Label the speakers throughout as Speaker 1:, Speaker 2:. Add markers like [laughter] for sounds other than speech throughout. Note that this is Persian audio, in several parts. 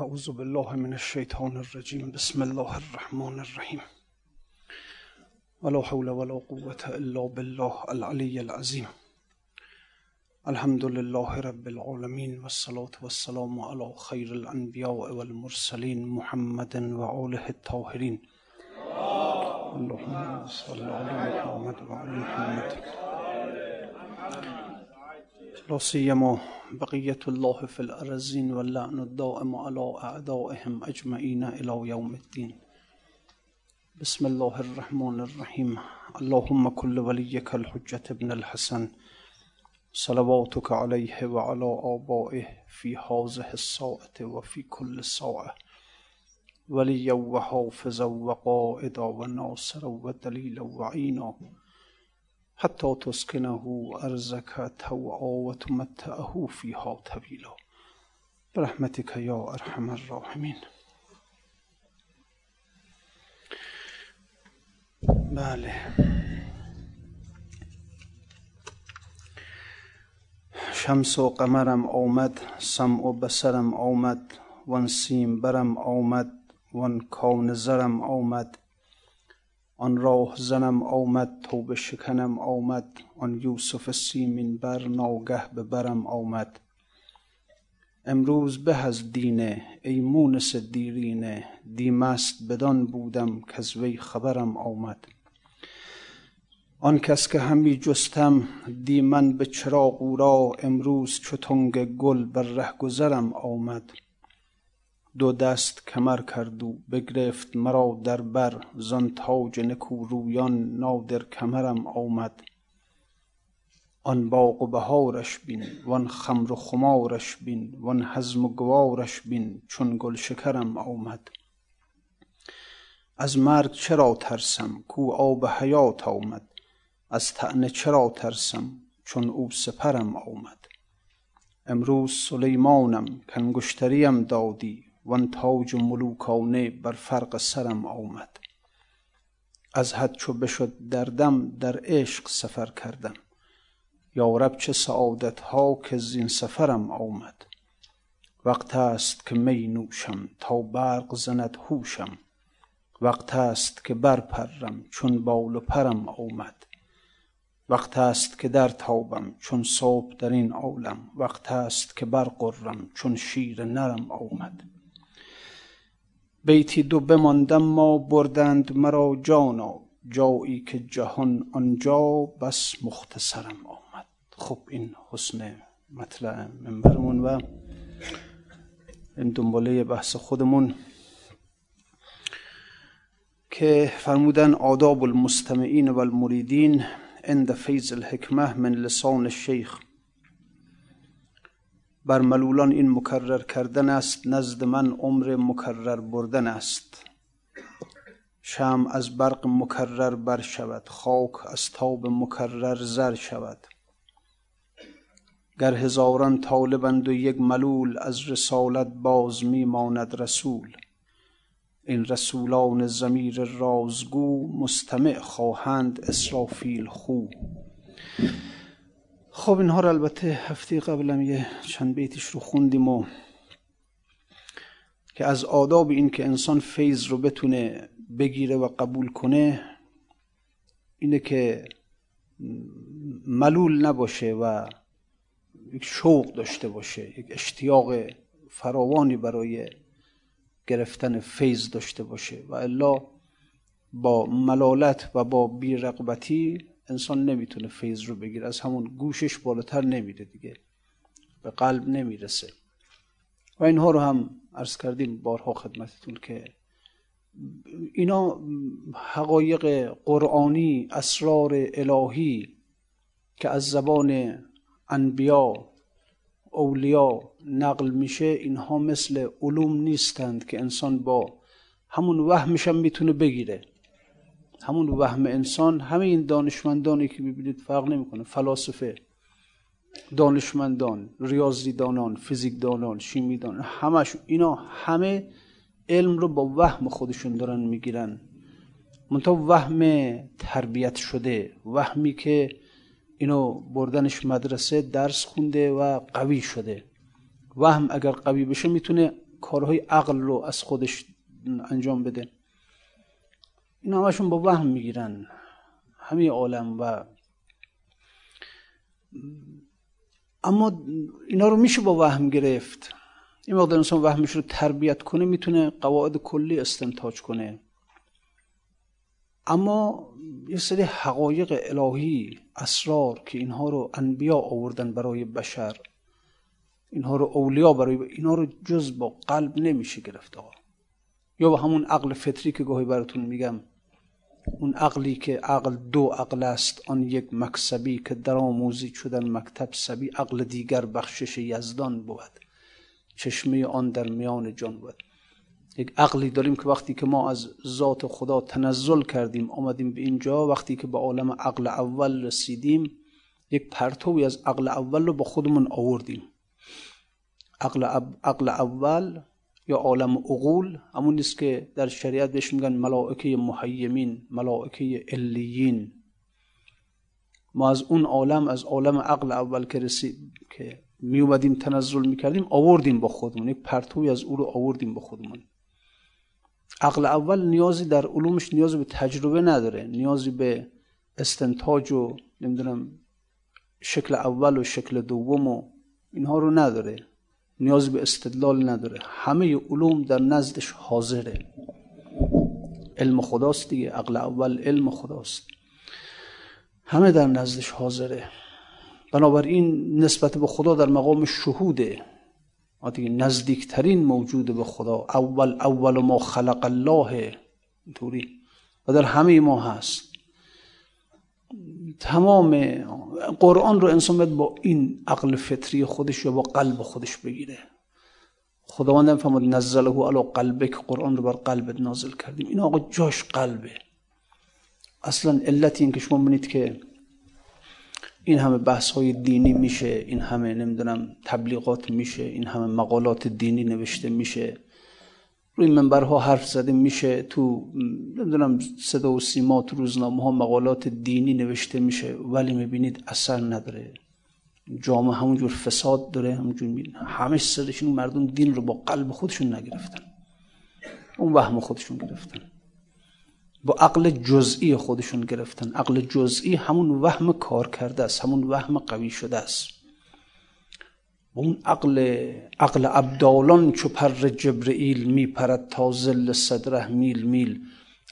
Speaker 1: أعوذ بالله من الشيطان الرجيم. بسم الله الرحمن الرحيم. ولا حول ولا قوة إلا بالله العلي العظيم. الحمد لله رب العالمين والصلاة والسلام على خير الأنبياء والمرسلين محمد وآله الطاهرين. اللهم صل على محمد وعلى محمد. لا سيما بقية الله في الأرزين واللعن الدائم على أعدائهم أجمعين إلى يوم الدين. بسم الله الرحمن الرحيم. اللهم كل وليك الحجة ابن الحسن. صلواتك عليه وعلى آبائه في هذه الساعة وفي كل ساعة. وليا وحافظا وقائدا وناصرا ودليلا وعينا. حتى تسكنه أرزك توعا وتمتعه فيها طويلا. برحمتك يا أرحم الراحمين. بله. شمس و قمرم آمد سمع و بسرم آمد وان سیم برم آمد وان کان زرم آمد. آن راه زنم آمد توبه شکنم آمد. آن یوسف سیمین بر ناگه به برم آمد. امروز به از دینه ای مونس دیرینه. دیمست بدان بودم کز وی خبرم آمد. آن کس که همی جستم دی من به چراغ او را. امروز چو تنگ گل بر رهگذرم آمد. دو دست کمر کرد و بگرفت مرا در بر زان تاج نکورویان نادر کمرم آمد. آن باغ و بهارش بین وان خمر و خمارش بین وان حزم و گوارش بین چون گل شکرم آمد. از مرگ چرا ترسم؟ کو آب حیات آمد. از طعنه چرا ترسم؟ چون او سپرم آمد. امروز سلیمانم کانگشتریم دادی. وان تاج ملوکانه بر فرق سرم آمد. از حد چو بشد دردم در عشق سفر کردم. یا رب چه سعادت ها که زین سفرم آمد. وقت است که می نوشم تا برق زند هوشم. وقت است که برپرم چون بال و پرم آمد. وقت است که در تابم چون صبح در این عالم. وقت است که برقرم چون شیر نرم آمد. بیتی دو بماندم ما بردند مرا جانا جایی که جهان آنجا بس مختصرم آمد. خب این حسن مطلع منبرمون و این دنباله بحث خودمون که فرمودن آداب المستمعین و المریدین عند فیض الحکمه من لسان الشیخ. بر ملولان این مکرر کردن است نزد من عمر مکرر بردن است. شم از برق مکرر بر شود خاک از تاب مکرر زر شود. گر هزاران طالبند و یک ملول از رسالت باز می ماند رسول این رسولان زمیر رازگو مستمع خواهند اسرافیل خو. خب اینها رو البته هفته قبلم یه چند بیتش رو خوندیم و که از آداب این که انسان فیض رو بتونه بگیره و قبول کنه اینه که ملول نباشه و یک شوق داشته باشه یک اشتیاق فراوانی برای گرفتن فیض داشته باشه. و الا با ملالت و با بیرقبتی انسان نمی‌تونه فیض رو بگیره از همون گوشش بالاتر نمیره دیگه به قلب نمی‌رسه. و اینها رو هم عرض کردیم بارها خدمتتون که اینا حقایق قرآنی اسرار الهی که از زبان انبیا اولیا نقل میشه اینها مثل علوم نیستند که انسان با همون وهمش هم می‌تونه بگیره. همون وهم انسان همه این دانشمندانی که ببینید فرق نمی‌کنه. فلاسفه دانشمندان ریاضیدانان فیزیکدانان شیمیدان همش اینا همه علم رو با وهم خودشون دارن می‌گیرن. منتها وهم تربیت شده وهمی که اینو بردنش مدرسه درس خونده و قوی شده. وهم اگر قوی بشه می‌تونه کارهای عقل رو از خودش انجام بده. این همشون با وهم می‌گیرن. همه عالم و اما اینا رو میشه با وهم گرفت. این مقدار انسان وهمش رو تربیت کنه می‌تونه قواعد کلی استنتاج کنه. اما یه سری حقایق الهی اسرار که اینها رو انبیا آوردن برای بشر اینها رو اولیا برای اینها رو جز با قلب نمیشه گرفت آقا یا با همون عقل فطری که گاهی براتون میگم اون عقلی که عقل دو عقل است آن یک مکسبی که در آموزی شدن مکتب سبی عقل دیگر بخشش یزدان بود. چشمه آن در میان جان بود. یک عقلی داریم که وقتی که ما از ذات خدا تنزل کردیم آمدیم به اینجا وقتی که به عالم عقل اول رسیدیم یک پرتوی از عقل اول رو با خودمون آوردیم. عقل, عقل اول یا عالم عقول همون نیست که در شریعت بهش میگن ملائکه محیمین ملائکه علیین. ما از اون عالم از عالم عقل اول که رسید که می اومدیم تنزل می‌کردیم آوردیم با خودمون. یک پرتوی از او رو آوردیم با خودمون. عقل اول نیازی در علومش نیازی به تجربه نداره. نیازی به استنتاج و نمی‌دونم شکل اول و شکل دوم و اینها رو نداره. نیازی به استدلال نداره. همه علوم در نزدش حاضره. علم خداست دیگه. عقل اول علم خداست. همه در نزدش حاضره. بنابراین نسبت به خدا در مقام شهوده. دیگه نزدیکترین موجود به خدا. اول اول ما خلق الله. اینطوری. و در همه ما هست. تمام قرآن رو انسان باید با این عقل فطری خودش یا با قلب خودش بگیره. خداوند فرمود نزله علی قلبه که قرآن رو بر قلبت نازل کردیم. این آقا جاش قلبه. اصلا علت این که شما ببینید که این همه بحث های دینی میشه این همه نمی‌دونم تبلیغات میشه این همه مقالات دینی نوشته میشه. روی منبرها حرف زده میشه تو نمی‌دونم صدا و سیما تو روزنامه ها مقالات دینی نوشته میشه ولی می‌بینید اثر نداره. جامعه همونجور فساد داره همونجور می‌بینید همه سرشون مردم دین رو با قلب خودشون نگرفتن. اون وهم خودشون گرفتن. با عقل جزئی خودشون گرفتن. عقل جزئی همون وهم کار کرده است همون وهم قوی شده است. اون عقل عقل عبدالان چو پر جبرئیل می پرد تا زل صدره میل میل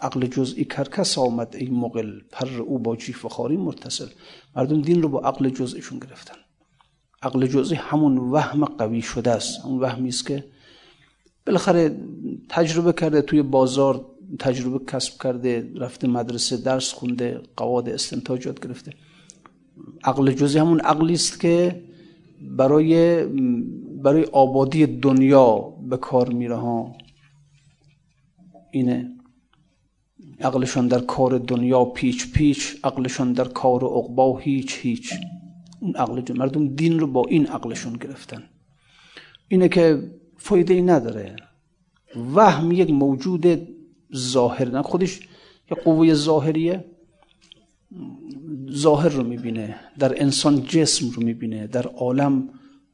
Speaker 1: عقل جزئی کرکس آمد ای مقل پر او با جیف خاری متصل مردم دین رو با عقل جزئیشون گرفتن عقل جزئی همون وهم قوی شده است اون وهمی است که بالاخره تجربه کرده توی بازار تجربه کسب کرده رفته مدرسه درس خونده قواعد استنتاجات گرفته عقل جزئی همون عقلی است که برای برای آبادی دنیا به کار میره ها. اینه. عقلشان در کار دنیا پیچ پیچ عقلشان در کار عقبا هیچ هیچ. اون عقل مردم دین رو با این عقلشون گرفتن. اینه که فایده ای نداره. وهم یک موجود ظاهر. نه خودش یه قوه ظاهریه. ظاهر رو می‌بینه در انسان جسم رو می‌بینه در عالم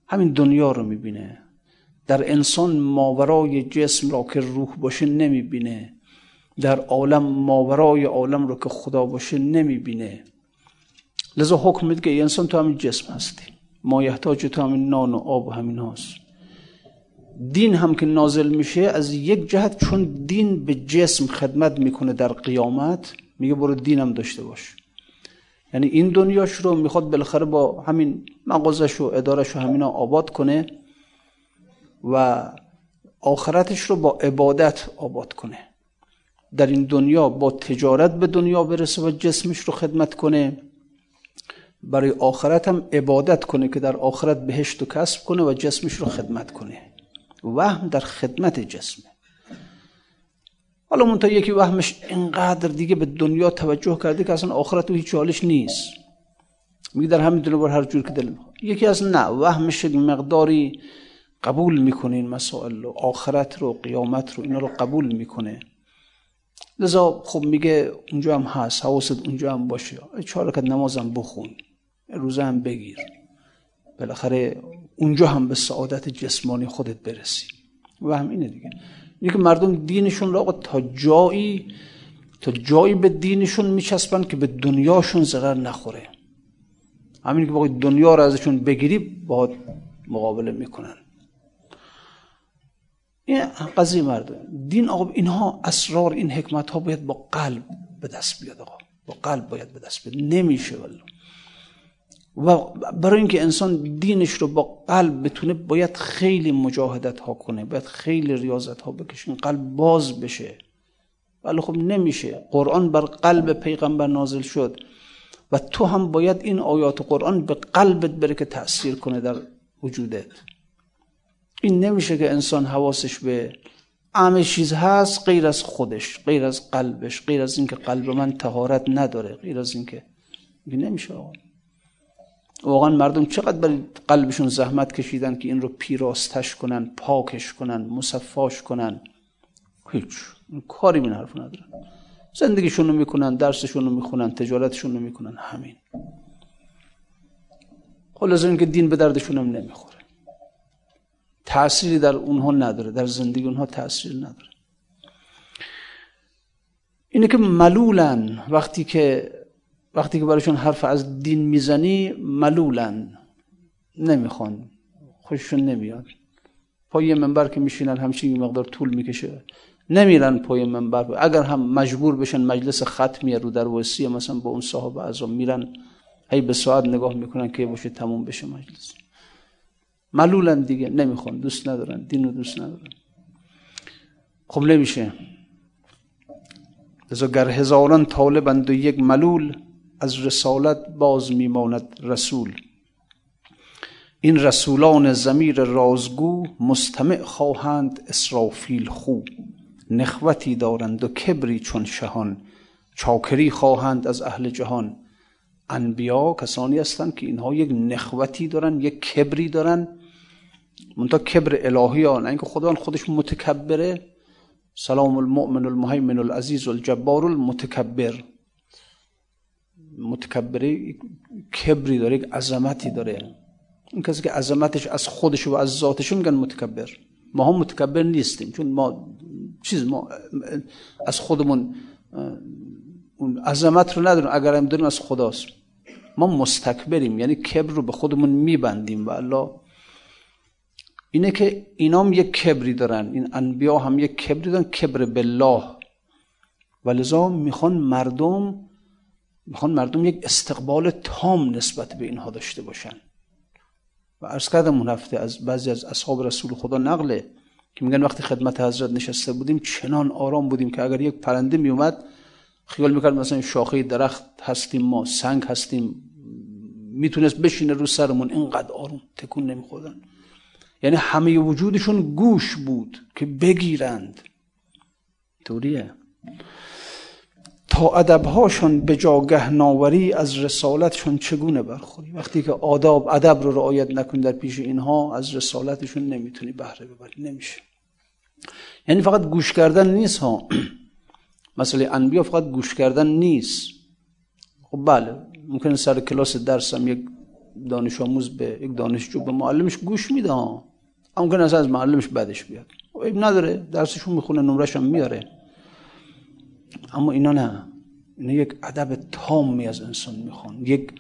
Speaker 1: همین دنیا رو می‌بینه. در انسان ماورای جسم را که روح باشه نمی‌بینه. در عالم ماورای عالم رو که خدا باشه نمی‌بینه. لذا حکم میده که انسان تو همین جسم هستی. ما یحتاج تو همین نان و آب و همین هاست. دین هم که نازل میشه از یک جهت چون دین به جسم خدمت می‌کنه در قیامت میگه برو دینم داشته باش. یعنی این دنیاش رو می‌خواد بالاخره با همین مغازش و ادارش و همینا آباد کنه و آخرتش رو با عبادت آباد کنه. در این دنیا با تجارت به دنیا برسه و جسمش رو خدمت کنه. برای آخرت هم عبادت کنه که در آخرت بهشت و کسب کنه و جسمش رو خدمت کنه. وهم در خدمت جسمه. حالا منتها یکی وهمش اینقدر دیگه به دنیا توجه کرده که اصلا آخرت و هیچ حالش نیست. میگه در همین دنیا بر هر جور که دل یکی از نه وهمش مقداری قبول می‌کنه این مسائل رو آخرت رو قیامت رو اینا رو قبول می‌کنه. لذا خب میگه اونجا هم هست حواست اونجا هم باشه. چهار رکعت نمازم بخون روزه هم بگیر. بالاخره اونجا هم به سعادت جسمانی خودت برسی. وهم اینه دیگه. اینه مردم دینشون رو تا جایی تا جایی به دینشون میچسبن که به دنیاشون ضرر نخوره. همین که باید دنیا رو ازشون بگیری با مقابله می‌کنن. این قضیه مردم دین آقا اینها اسرار این حکمت ها باید با قلب به دست بیاد آقا. با قلب باید به دست بیاد. نمیشه ولی و برای اینکه انسان دینش رو با قلب بتونه باید خیلی مجاهدت ها کنه باید خیلی ریاضت ها بکشه این قلب باز بشه. ولی خب نمیشه. قرآن بر قلب پیغمبر نازل شد و تو هم باید این آیات قرآن به قلبت بره که تأثیر کنه در وجودت. این نمیشه که انسان حواسش به همه چیز هست غیر از خودش غیر از قلبش غیر از اینکه قلب من تهارت نداره غیر از اینکه. نمیشه آقا؟ واقعا مردم چقدر برای قلبشون زحمت کشیدن که این رو پیراستش کنن پاکش کنن مصفاش کنن. هیچ. کاری به حرف ندارن. زندگیشون رو می‌کنن درسشون رو می‌خونن تجارتشون رو می‌کنن. همین. خلاص اینکه دین به دردشون هم نمی‌خوره. تأثیری در اونها نداره. در زندگی اونها تأثیر نداره. اینه که ملولن وقتی که وقتی که برایشون حرف از دین می‌زنی ملولن. نمی‌خوان. خوششون نمیاد. پای منبر که میشینن همچین مقدار طول می‌کشه. نمیرن پای منبر. اگر هم مجبور بشن مجلس ختمی رو در وسی مثلا با اون صاحب اعظم میرن هی به ساعت نگاه می‌کنن که باشه تموم بشه مجلس. ملولن دیگه. نمی‌خوان. دوست ندارن. دین رو دوست ندارن. خب نمیشه. ازا گر هزاران طالبند و یک ملول از رسالت باز میماند رسول. این رسولان زمیر رازگو مستمع خواهند اسرافیل خو. نخوتی دارند و کبری چون شهان. چاکری خواهند از اهل جهان. انبیا کسانی هستند که اینها یک نخوتی دارن یک کبری دارن. منتها کبر الهی ها نه اینکه خداوند خودش متکبره. سلام المؤمن المهیمن العزیز الجبار المتکبر. متکبره کبری داره یک عظمتی داره. این کسی که عظمتش از خودش و از ذاتش میگن متکبر. ما هم متکبر نیستیم چون ما چیز ما از خودمون اون عظمت رو نداریم اگر هم داریم از خداست. ما مستکبریم یعنی کبر رو به خودمون میبندیم. و الله اینه که اینام یک کبری دارن این انبیا هم یک کبری دارن کبر بالله. و لذا می‌خوان مردم می‌خوان مردم یک استقبال تام نسبت به اینها داشته باشن. و عرض کردم اون هفته از بعضی از اصحاب رسول خدا نقله که میگن وقتی خدمت حضرت نشسته بودیم چنان آرام بودیم که اگر یک پرنده میومد خیال می‌کرد مثلا شاخه درخت هستیم ما سنگ هستیم می‌تونست بشینه رو سرمون اینقدر آروم تکون نمیخوردن. یعنی همه وجودشون گوش بود که بگیرند. طوریه تا ادبهاشون به جاگه ناوری از رسالتشون چگونه برخوری وقتی که آداب ادب رو رعایت نکنی در پیش اینها از رسالتشون نمی‌تونی بهره ببری نمیشه. یعنی فقط گوش کردن نیست ها. [clears throat] مسئله انبیا فقط گوش کردن نیست. خب بله ممکن سر کلاس درسم یک دانش آموز به یک دانشجو به معلمش گوش میده ها. ممکن از معلمش بدش بیاد. خب نداره درسشون می‌خونه نمرش هم میاره. اما اینا نه. اینا یک ادب تامی از انسان می‌خوان. یک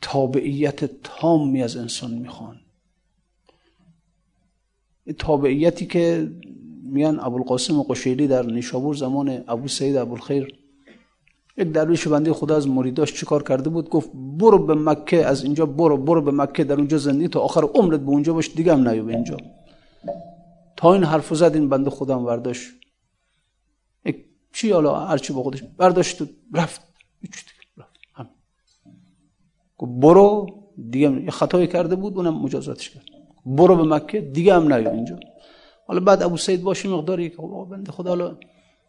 Speaker 1: تابعیت تامی از انسان می‌خوان. تابعیتی که میان ابوالقاسم قشیری در نیشابور زمان ابو سعید ابوالخیر یک درویش بنده خدا از مریداش چیکار کرده بود؟ گفت برو به مکه از اینجا برو برو به مکه در اونجا زندگی تا آخر عمرت به اونجا باش دیگه هم نیو به اینجا. تا این حرف زد این بنده خدا هم برداشت چی حالا هرچی با خودش برداشت رفت. رفت. هم. برو دیگه خطایی کرده بود اونم مجازاتش کرد. برو به مکه دیگه هم نیو اینجا. حالا بعد ابو سید باشه مقداری که بنده خدا حالا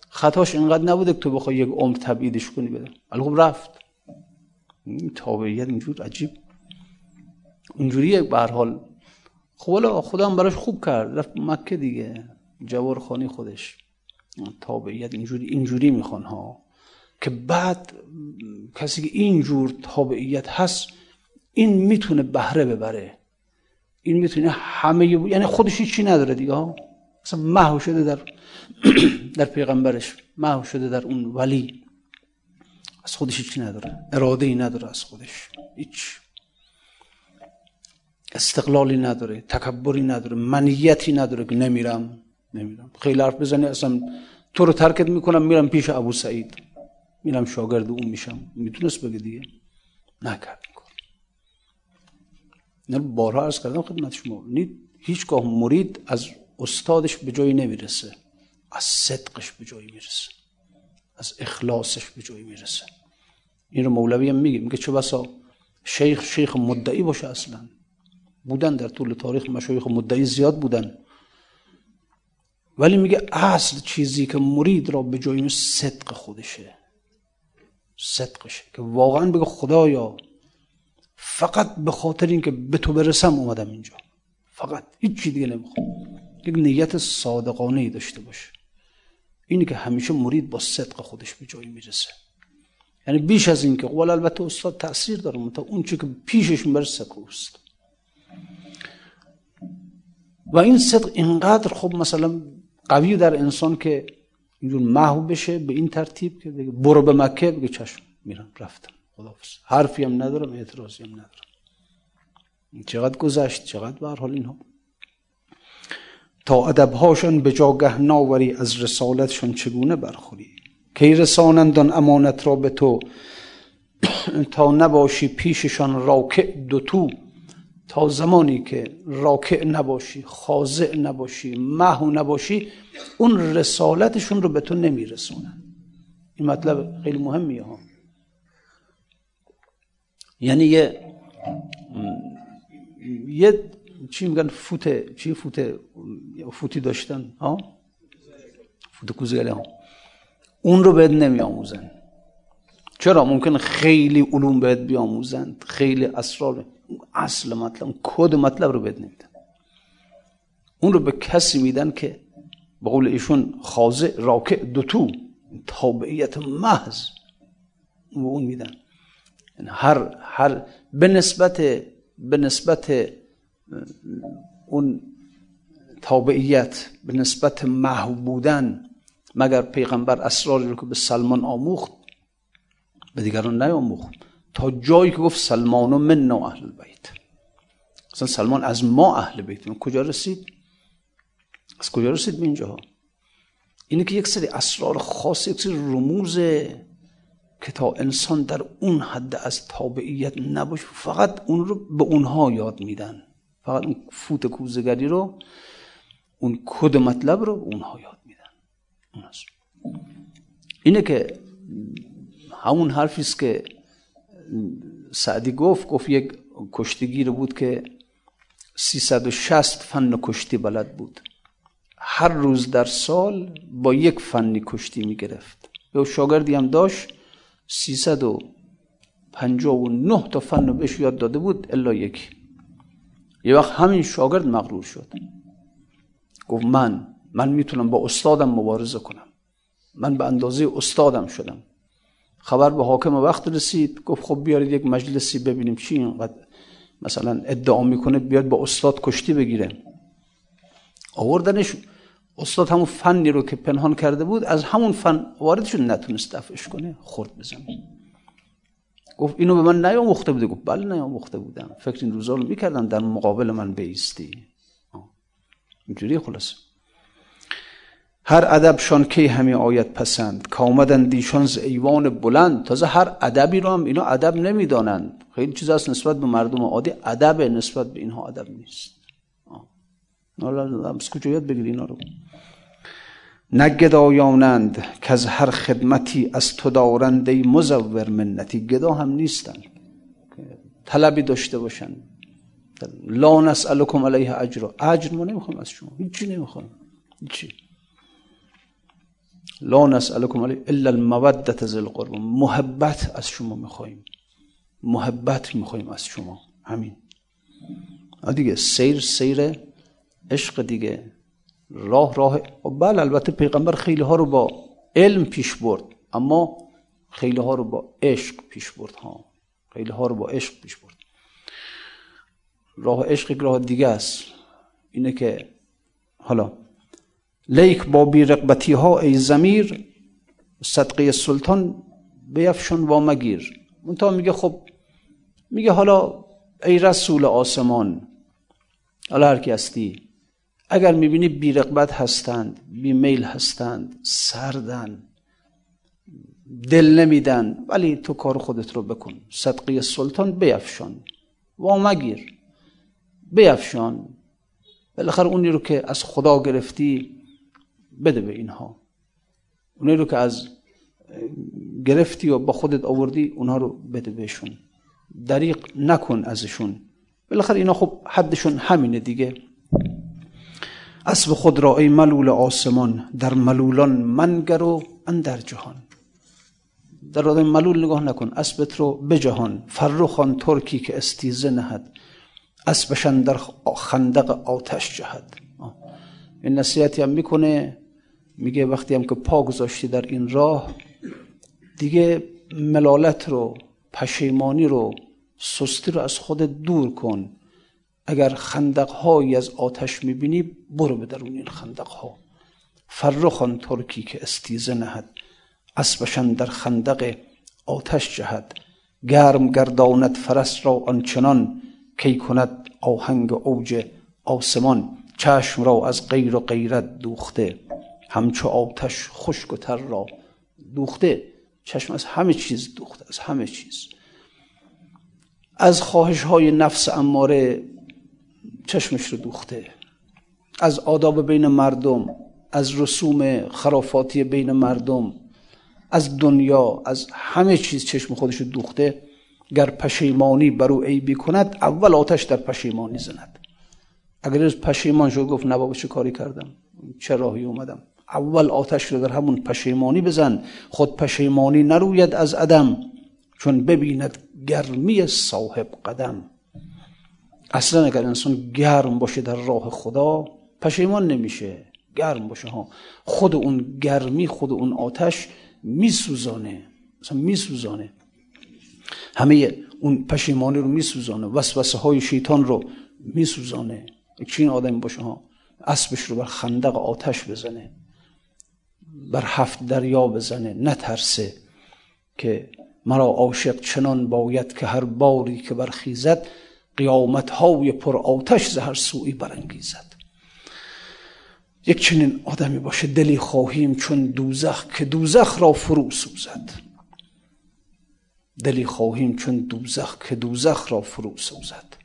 Speaker 1: خطاش اینقدر نبوده که تو بخوای یک عمر تبعیدش کنی بده. ولی خب رفت. این تابعیت اینجور عجیب. اینجوریه به هر حال. خب خدا هم براش خوب کرد. رفت مکه دیگه. جوار خانی خودش. تابعیت اینجوری اینجوری می‌خوان ها که بعد کسی که اینجور تابعیت هست این می‌تونه بهره ببره. این می‌تونه همه یعنی خودش چی نداره دیگه ها. اصلا محو شده در [clears throat] در پیغمبرش محو شده در اون ولی. از خودش هیچی نداره. اراده ای نداره از خودش. هیچ. استقلالی نداره تکبری نداره منیتی نداره که نمیرم. نمیرم خیلی حرف بزنی اصلا تو رو ترکت می‌کنم میرم پیش ابو سعید. میرم شاگرد اون میشم. می‌تونست بگه دیگه؟ نکرد اینا بارها عرض کردم خدمت شما. هیچگاه مرید از استادش به جایی نمی‌رسه. از صدقش به جایی می‌رسه. از اخلاصش به جایی می‌رسه. این رو مولوی هم میگه. میگه چه بسا شیخ شیخ مدعی باشه اصلا. بودن در طول تاریخ مشایخ مدعی زیاد بودن. ولی میگه اصل چیزی که مرید را به جایی صدق خودشه. صدقشه. که واقعا بگه خدایا فقط به خاطر اینکه به تو برسم اومدم اینجا. فقط. هیچ چی دیگه نمی‌خوام. یک نیت صادقانه ای داشته باشه. اینی که همیشه مرید با صدق خودش به جایی می‌رسه. یعنی بیش از این که البته استاد تاثیر داره. تا اون چی که پیشش می‌بره صدق است. و این صدق اینقدر خب مثلا قوی در انسان که اینجور محو بشه به این ترتیب که بگه برو به مکه بگه چشم میرم رفتم. خدافز حرفی هم ندارم اعتراضی هم ندارم. چقدر گذشت چقدر به حال اینها. تا ادبهاشان به جاگه ناوری از رسالتشان چگونه برخوری؟ کی رسانند امانت را به تو؟ تا نباشی پیششان راکع دوتو تا زمانی که راکع نباشی خاضع نباشی محو نباشی اون رسالتشون رو به تو نمیرسونن. این مطلب خیلی مهمیه ها. یعنی یه یه چی میگن فوت چی فوت فوتی داشتن ها؟ فوت کوزگله ها. اون رو بهت نمی آموزن چرا؟ ممکن خیلی علوم بهت بیاموزن خیلی اسرار. اصل مطلب کد مطلب رو بهت نمیدن. اون رو به کسی میدن که به قول ایشون خاضع راکع دوتو تابعیت محض. اون میدن. یعنی هر هر به نسبت به نسبت اون تابعیت به نسبت محو مگر پیغمبر اسراری رو که به سلمان آموخت به دیگران نیاموخت. تا جایی که گفت سلمان و من نو اهل بیت. اصلا سلمان از ما اهل بیت کجا رسید؟ از کجا رسید به اینجا؟ اینه که یک سری اسرار خاص یک سری رموز که تا انسان در اون حد از تابعیت نباشه فقط اون رو به اونها یاد میدن. فقط اون فوت کوزگری رو اون کد مطلب رو اونها یاد میدن. اون اینه که همون حرفی است که سعدی گفت گفت یک کشتگیر بود که 360 فن کشتی بلد بود. هر روز در سال با یک فنی کشتی می‌گرفت یه شاگردی هم داشت 359 تا فن رو بهش یاد داده بود الا یک. یه وقت همین شاگرد مغرور شد. گفت من من می‌تونم با استادم مبارزه کنم. من به اندازه استادم شدم. خبر به حاکم وقت رسید گفت خب بیارید یک مجلسی ببینیم چی اینقدر مثلا ادعا می‌کنه بیاد با استاد کشتی بگیره. آوردنش استاد همون فنی رو که پنهان کرده بود از همون فن واردشون نتونست دفعش کنه خورد بزنه. گفت اینو به من نیاموخته بوده. گفت بله نیاموخته بودم. فکر این روزا رو می‌کردم در مقابل من بیستی اینجوری خلاص هر ادبشان کی همی آید پسند. که آمدن دیشان ز ایوان بلند. تازه هر ادبی رو هم اینا ادب نمی‌دانند. خیلی چیز هست نسبت به مردم عادی. ادب نسبت به اینها ادب نیست. از کجا یاد بگیر اینا رو؟ نگدایانند که از هر خدمتی از تو دارند ای مزور منتی. گدا هم نیستن. طلبی داشته باشن. لا نسألکم علیه اجر. اجر ما نمی‌خوایم از شما. هیچی نمی‌خوایم هیچی. لا نسألکم علیه الا المودت ذل قرب محبت از شما می‌خوایم محبت می‌خوایم از شما. همین. دیگه سیر سیر عشق دیگه. راه راه. بله البته پیغمبر خیلی ها رو با علم پیش برد اما خیلی ها رو با عشق پیش برد ها. خیلی ها رو با عشق پیش برد. راه عشق راه دیگه است. اینه که حالا لیک با بیرقبتی ها ای زمیر صدقه سلطان بیفشون و مگیر. منتها میگه خب میگه حالا ای رسول آسمان حالا هر هستی اگر می‌بینی بیرقبت هستند بیمیل هستند سردن دل نمیدن ولی تو کار خودت رو بکن. صدقه سلطان بیفشان و مگیر. بیفشان. بالاخره اونی رو که از خدا گرفتی بده به اینها. اونی رو که از گرفتی و با خودت آوردی اونها رو بده بهشون. دریق نکن ازشون. بالاخره اینا خب حدشون همینه دیگه. اسب خود را ای ملول آسمان در ملولان منگر و اندر جهان. در راه ملول نگاه نکن اسبت رو بجهان فرخان ترکی که استیزه نهد اسبشن در خندق آتش جهد. این نصیحتی هم می‌کنه میگه وقتی هم که پا گذاشتی در این راه دیگه ملالت رو پشیمانی رو سستی رو از خودت دور کن. اگر خندقهایی از آتش می‌بینی برو به درون این خندقها. فرخان ترکی که استیزه نهد اسبشان در خندق آتش جهد. گرم گرداند فرس را آنچنان کی کند آهنگ اوج آسمان. چشم را از غیر و غیرت دوخته. همچو آتش خشک و تر را دوخته. چشم از همه چیز دوخته از همه چیز. از خواهش های نفس اماره چشمش رو دوخته. از آداب بین مردم از رسوم خرافاتی بین مردم از دنیا از همه چیز چشم خودش رو دوخته. گر پشیمانی بر او عیبی کند اول آتش در پشیمانی زند. اگر روز پشیمان شد گفت نه چه کاری کردم؟ چه راهی اومدم؟ اول آتش رو در همون پشیمانی بزن. خود پشیمانی نروید از عدم چون ببیند گرمی صاحب قدم. اصلا اگر انسان گرم باشه در راه خدا پشیمان نمیشه. گرم باشه ها. خود اون گرمی خود اون آتش میسوزانه. مثلا میسوزانه. همه اون پشیمانی رو میسوزانه. وسوسه های شیطان رو میسوزانه. چین آدم باشه ها. اسبش رو بر خندق آتش بزنه. بر هفت دریا بزنه نترسه که مرا عاشق چنان باید که هر باری که برخیزد قیامت های پر آتش زهر سوی برانگیزد. یک چنین آدمی باشه دلی خواهیم چون دوزخ که دوزخ را فرو سوزد. دلی خواهیم چون دوزخ که دوزخ را فرو سوزد.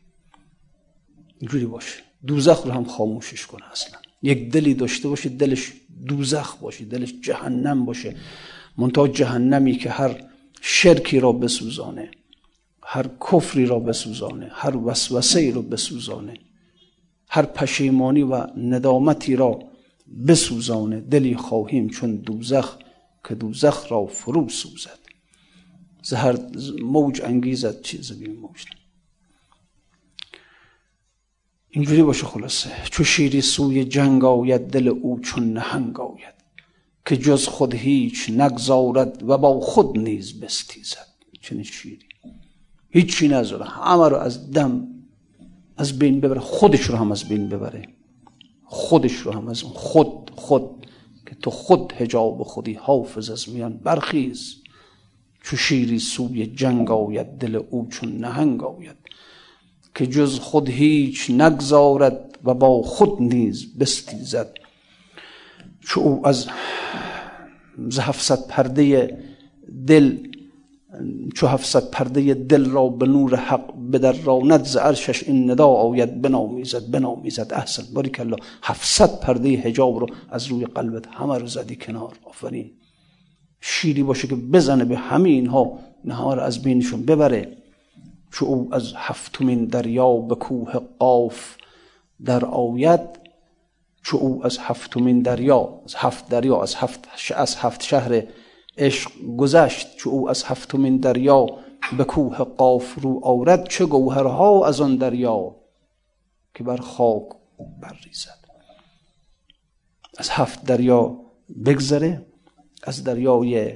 Speaker 1: اینجوری باشه. دوزخ رو هم خاموشش کنه اصلا. یک دلی داشته باشه دلش دوزخ باشه دلش جهنم باشه. منتها جهنمی که هر شرکی را بسوزانه هر کفری را بسوزانه هر وسوسه ای را بسوزانه هر پشیمانی و ندامتی را بسوزانه دلی خواهیم چون دوزخ که دوزخ را فرو سوزد. زهر موج انگیزد چیز بی موج اینجوری باشه خلاصه. چو شیری سوی جنگ آید دل او چون نهنگ آید. که جز خود هیچ نگذارد و با خود نیز بستیزد. چنین شیری. هیچی نذاره. همه رو از دم از بین ببره. خودش رو هم از بین ببره. خودش رو هم از خود خود. که تو خود هجاب خودی حافظ از میان برخیز. چو شیری سوی جنگ آید دل او چون نهنگ آید. که جز خود هیچ نگذارد و با خود نیز بستیزد. چو او از زهفصد پرده دل چو هفصد پرده دل را به نور حق بدر راند ز عرشش این ندا آید بنامیزد بنامیزد. احسن. کلا هفصد پرده حجاب رو از روی قلبت همه رو زدی کنار. آفرین. شیری باشه که بزنه به همه اینها اینها رو از بینشون ببره. چو او از هفتمین دریا به کوه قاف در آید چو او از هفتمین دریا از هفت دریا از هفت از هفت شهر عشق گذشت چو او از هفتمین دریا به کوه قاف رو آورد چه گوهرها از آن دریا که بر خاک برریزد. از هفت دریا بگذره از دریای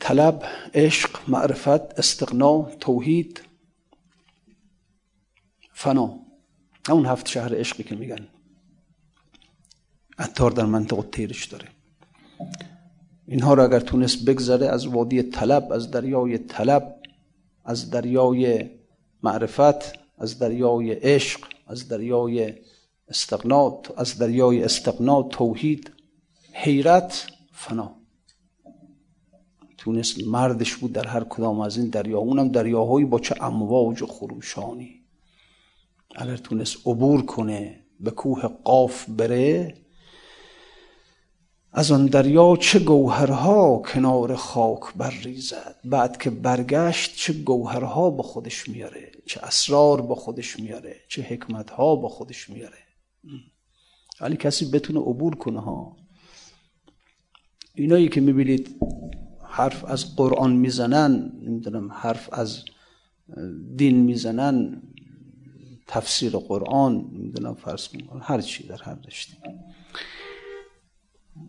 Speaker 1: طلب عشق معرفت استقنا توحید. فنا. اون هفت شهر عشقی که میگن. عطار در منطقه تیرش داره. اینها را اگر تونست بگذره از وادی طلب از دریای طلب از دریای معرفت از دریای عشق از دریای استقنات از دریای استقنا توحید حیرت فنا. تونست مردش بود در هر کدام از این دریا. اونم دریاهایی با چه امواج و خروشانی. اگر تونست عبور کنه به کوه قاف بره از آن دریا چه گوهرها کنار خاک برریزد بعد که برگشت چه گوهرها با خودش میاره؟ چه اسرار با خودش میاره؟ چه حکمتها با خودش میاره؟ ولی کسی بتونه عبور کنه ها. اینایی که می‌بینید حرف از قرآن می‌زنن نمی‌دونم حرف از دین می‌زنن تفسیر قرآن نمی‌دونم فرض کن هر چی در هر رشته.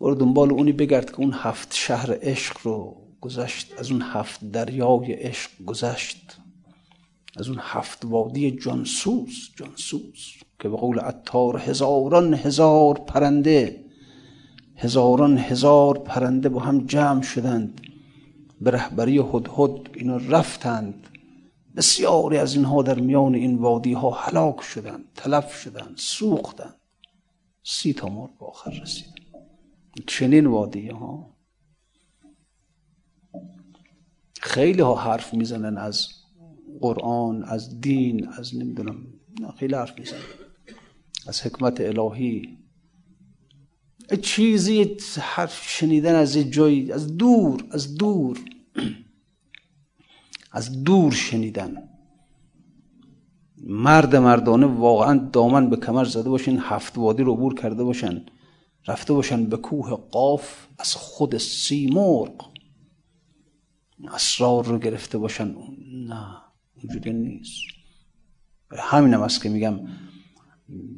Speaker 1: برو دنبال اونی بگرد که اون هفت شهر عشق رو گذشت از اون هفت دریای عشق گذشت. از اون هفت وادی جانسوز جانسوز که به قول عطار هزاران هزار پرنده هزاران هزار پرنده با هم جمع شدند. به رهبری هدهد اینا رفتند. بسیاری از اینها در میان این وادی ها هلاک شدند تلف شدند سوختند. سی تا مرد به آخر رسید. چنین وادی ها خیلی ها حرف می‌زنن از قرآن از دین از نمی‌دونم خیلی حرف می‌زنن. از حکمت الهی. چیزی حرف شنیدن از جایی از دور از دور از دور شنیدن. مرد مردانه واقعا دامن به کمر زده باشین هفت وادی رو عبور کرده باشن رفته باشن به کوه قاف از خود سیمرغ. اسرار رو گرفته باشن. نه اونجوری نیست. همینم است که میگم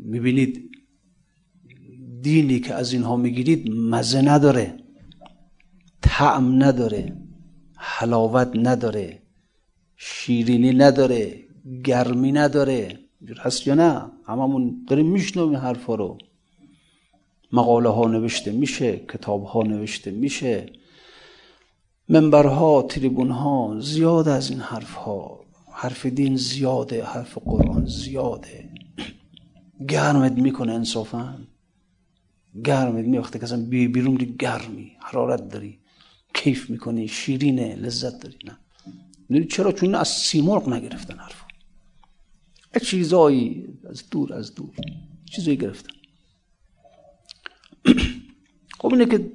Speaker 1: می‌بینید دینی که از اینها می‌گیرید مزه نداره طعم نداره حلاوت نداره شیرینی نداره گرمی نداره. هست یا نه؟ هممون داریم میشنویم حرفا رو. مقاله ها نوشته میشه کتاب ها نوشته میشه. منبرها تریبون ها زیاد از این حرف ها حرف دین زیاده حرف قرآن زیاده. [clears throat] گرمت می‌کنه انصافا. گرمت می وقتی که بی بیرون گرمی حرارت داری کیف می‌کنی شیرینه لذت داری. نه. چرا؟ چون از سیمرغ نگرفتن حرف چیزایی از دور از دور چیزایی گرفتن. [clears throat] خب اینه که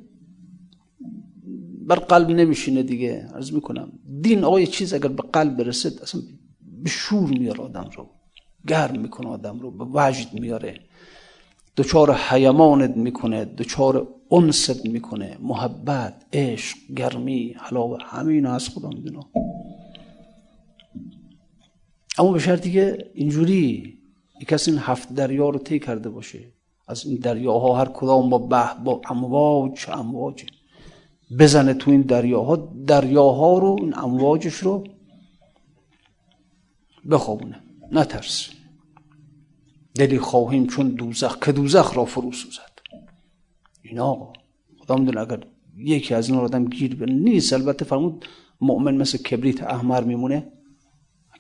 Speaker 1: بر قلب نمیشینه دیگه. عرض می‌کنم دین آقا یه چیز اگر به قلب برسد اصلا به شور میاره آدم رو گرم می‌کنه آدم رو به وجد میاره دچار حیمانت می‌کنه دچار انست می‌کنه. محبت عشق گرمی حلاوه همین از خدا می‌دونه. اما به شرطی که اینجوری کسی این هفت دریا رو طی کرده باشه از این دریاها هر کدام با به با امواج امواج بزنه تو این دریاها دریاها رو این امواجش رو بخوابونه. نترس. دلی خواهیم چون دوزخ که دوزخ را فرو سوزد. این آقا خدا می‌دونه اگر یکی از این آدم گیر به نیست البته فرمود مؤمن مثل کبریت احمر میمونه.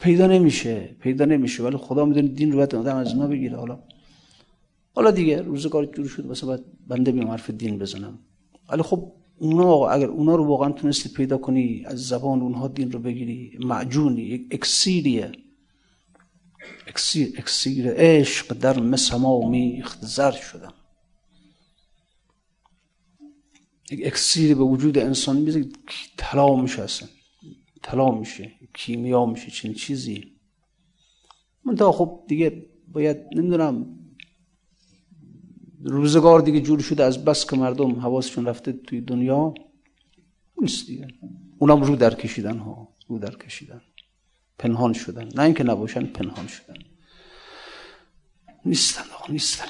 Speaker 1: پیدا نمیشه پیدا نمیشه ولی خدا می‌دونه دین رو باید آدم از اینا بگیره. حالا حالا دیگه روزگار جور شد واسه باید بنده بیام حرف دین بزنم. ولی خب اونا اگر اونا رو واقعا تونستی پیدا کنی از زبان اونها دین رو بگیری معجونی یک اکسیریه. اکسیر اکسیر عشق در مسما میخت زر شدم. یک اکسیری به وجود انسان میزه طلا میشه اصلا. طلا میشه کیمیا میشه چنین چیزی. منتها خب دیگه باید نمی‌دونم روزگار دیگه جور شده از بس که مردم حواسشون رفته توی دنیا نیست دیگه. اونم رو در کشیدن ها رو در کشیدن. پنهان شدن. نه اینکه نباشن پنهان شدن. نیستن آقا نیستن.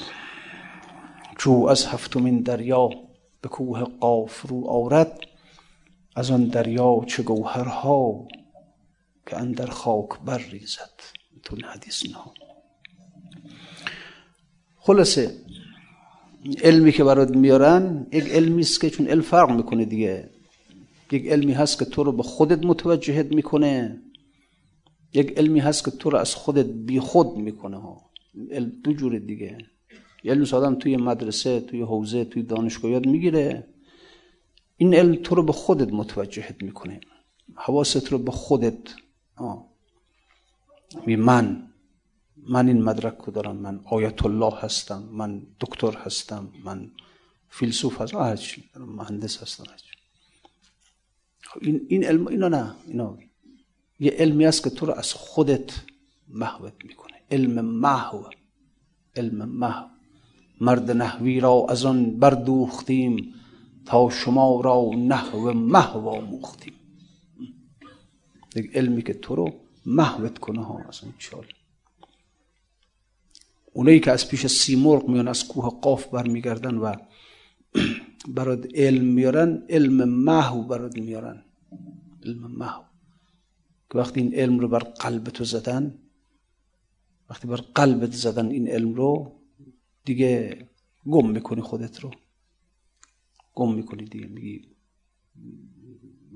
Speaker 1: جو از هفتمین دریا به کوه قاف رو آورد از آن دریا چه گوهرها که اندر خاک بر ریزد. تو حدیث نه. خلاصه علمی که برات میارن یک علمی است که چون علم فرق می‌کنه دیگه. یک علمی هست که تو رو به خودت متوجهت می‌کنه. یک علمی هست که تو رو از خودت بی خود می‌کنه ها. علم دو جور دیگه. علم آدم توی مدرسه توی حوزه توی دانشگاه یاد می‌گیره. این علم تو رو به خودت متوجهت می‌کنه. حواست رو به خودت. می من. من این مدرک رو دارم. من آیت الله هستم. من دکتر هستم. من فیلسوف هستم. هرچی. مهندس هستم. خب این این علم اینا نه. اینا یه علمی است که تو رو از خودت محوت می‌کنه. علم محو علم محو. مرد نحوی را از آن بردوختیم تا شما را نحو محو آموختیم. علمی که تو رو محوت کنه ها اصلا چال اونایی که از پیش سیمرغ میان از کوه قاف برمیگردن و [clears throat] برات علم میارن علم محو برات میارن. علم محو. که وقتی این علم رو بر قلب تو زدن وقتی بر قلبت زدن این علم رو دیگه گم می‌کنی خودت رو. گم می‌کنی دیگه. میگی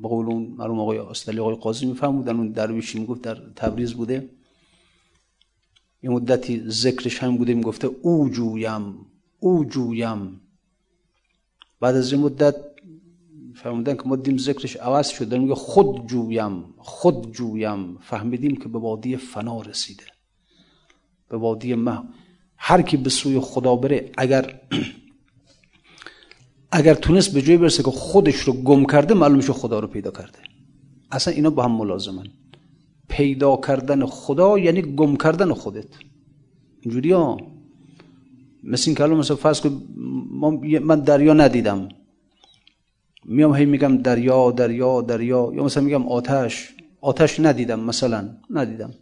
Speaker 1: به قول اون مرحوم آقای استالی آقای قاضی میفهمودن اون درویشی می‌گفت در تبریز بوده. یه مدتی ذکرش هم بوده می‌گفته او جویم او جویم. بعد از این مدت فهمیدن که ما دیم ذکرش عوض شده میگه خود جویم خود جویم. فهمیدیم که به وادی فنا رسیده. به وادی مه هر کی به سوی خدا بره اگر [clears throat] اگر تونست به جای برسه که خودش رو گم کرده معلوم میشه خدا رو پیدا کرده. اصلا اینا با هم ملازمن. پیدا کردن خدا یعنی گم کردن خودت. اینجوری ها. مثل این کلام مثلا فرض من دریا ندیدم. میام هی میگم دریا دریا دریا. یا مثلا میگم آتش. آتش ندیدم مثلا. ندیدم.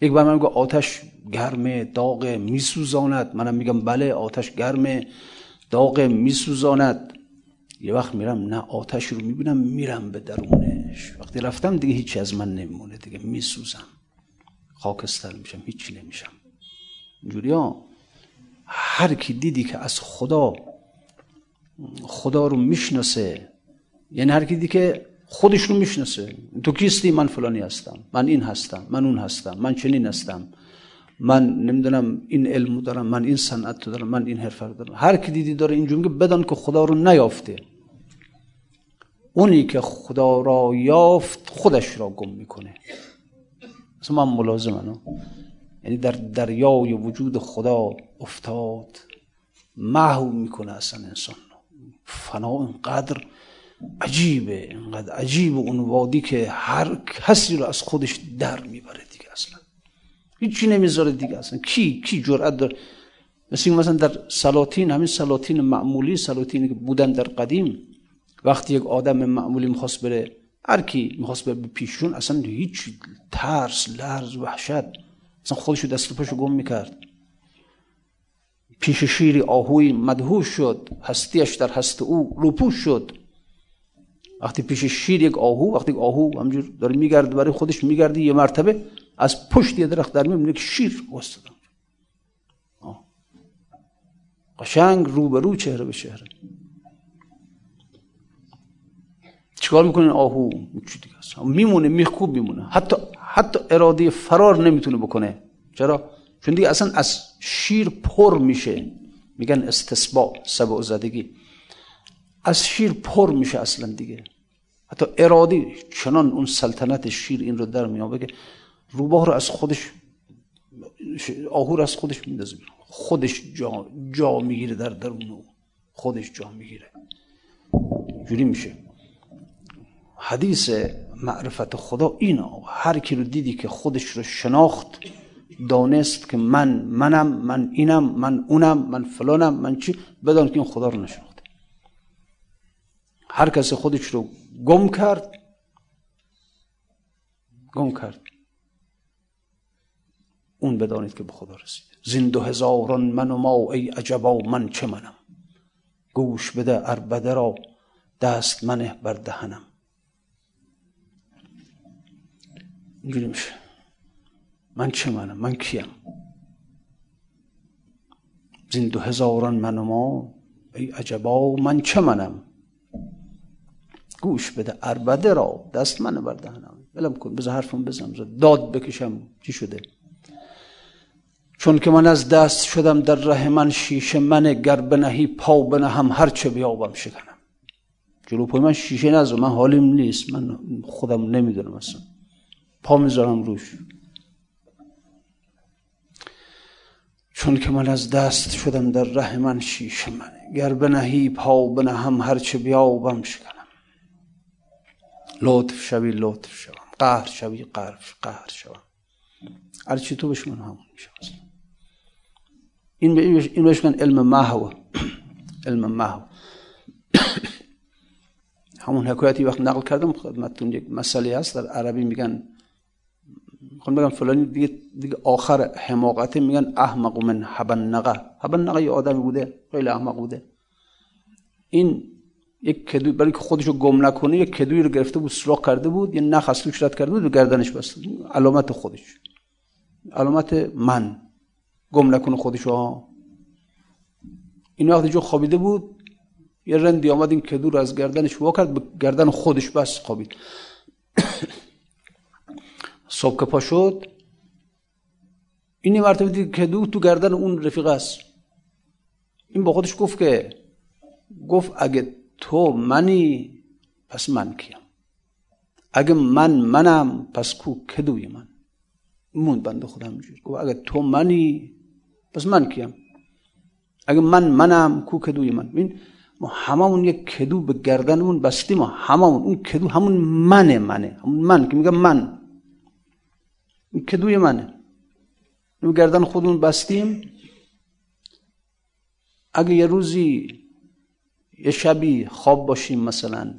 Speaker 1: یک بار من میگم آتش گرمه داغ میسوزاند. منم میگم بله آتش گرمه داغ میسوزاند. یه وقت میرم نه آتش رو می‌بینم میرم به درونش. وقتی رفتم دیگه هیچی از من نمیمونه. دیگه میسوزم. خاکستر میشم هیچی نمیشم. اینجوری ها. هر کی دیدی که از خدا خدا رو می‌شناسه یعنی هر کی که خودش رو می‌شناسه. تو کیستی؟ من فلانی هستم. من این هستم. من اون هستم. من چنین هستم. من نمی‌دونم این علم دارم. من این صنعت دارم. من این حرفه دارم. هر کی دیدی داره این جمله بدان که خدا رو نیافته. اونی که خدا را یافت خودش را گم می‌کنه. اصلا من ملازمم. یعنی در دریای وجود خدا افتاد. محو می‌کنه اصلا انسان فنا اینقدر عجیبه اینقدر عجیب اون وادی که هر کسی رو از خودش در می‌بره دیگه اصلا. هیچی نمی‌ذاره دیگه اصلا. کی کی جرأت داره؟ مثل مثلا در سلاطین همین سلاطین معمولی سلاطینی که بودن در قدیم وقتی یک آدم معمولی می‌خواست بره هر کی می‌خواست بره به پیشون اصلا هیچ ترس لرز وحشت اصلا خودش دست پاشو گم می‌کرد. پیش شیری آهوی مدهوش شد هستیش در هست او روپوش شد. وقتی پیش شیر یک آهو وقتی یک آهو همجور داره میگرد برای خودش میگرده یه مرتبه از پشت یه درخت در میمونه که شیر وستدن قشنگ رو چهره به چهره. چیکار می‌کنه آهو چی دیگه میمونه میخوب میمونه. حتی حتی اراده فرار نمی‌تونه بکنه. چرا؟ چون دیگه اصلا از شیر پر میشه. میگن استثباء سبع زدگی از شیر پر میشه اصلا دیگه. حتی ارادی چنان اون سلطنت شیر این رو در میابه که روباه رو از خودش آهور از خودش میندازه خودش جا, جا می‌گیره در درون خودش جا می‌گیره. جوری میشه. حدیث معرفت خدا اینا هر کی رو دیدی که خودش رو شناخت دانست که من منم من اینم من اونم من فلانم من چی بدان که این خدا رو نشناخته. هر کس خودش رو گم کرد. گم کرد. اون بدانید که به خدا رسید. زین هزاران من و ما ای عجبا من چه منم؟ گوش بده اربده را دست منه بر دهنم. اینجوری میشه. من چه منم؟ من کیم؟ زین دو هزاران من و ما ای عجبا من چه منم؟ گوش بده. اربده را دست من بردهنم بلم کن بذار حرفم بزنم. داد بکشم. چی شده؟ چون که من از دست شدم در ره من شیشه من گر بنهی پا بنهم هر چه بیابم شکنم. جلو پای من شیشه نزد من حالیم نیست. من خودم نمی‌دونم اصلا. پا می‌ذارم روش. چون که من از دست شدم در ره من شیشه من گر بنهی پا بنهم هر چه بیابم شکنم. لطف شوی لطف شوم. قهر شوی قهر قهر شوم. هرچی تو بشمن همون میشه این این بهش علم محو. علم محو. همون حکایتی وقت نقل کردم خدمتتون یک مسئله هست. در عربی میگن می‌خوام بگم فلانی دیگه, دیگه آخر حماقت میگن احمق من حبنقه. حبنقه یه آدمی بوده خیلی احمق بوده. این یک کدوی برای که خودشو گم نکنه یک کدوی رو گرفته بود سراخ کرده بود یه نخ از توش رد کرده بود و گردنش بسته. علامت خودش. علامت من. گم نکنه خودشو. این وقتی جو خوابیده بود یه رندی آمد این کدو رو از گردنش وا کرد به گردن خودش بس خوابید. [coughs] صبح که پا شد این مرتبه دید کدو تو گردن اون رفیق است. این با خودش گفت که گفت اگه تو منی پس من کیم. اگه من منم پس کو کدوی من؟ مون بنده خودم همینجوری گفت اگه تو منی پس من کیم. اگه من منم کو کدوی من؟ ببین ما هممون یک کدو به گردنمون بستیم ما هممون اون کدو همون منه منه. همون من که میگم من. این کدوی منه. اون گردن خودمون بستیم. اگه یه روزی یه شبی خواب باشیم مثلا.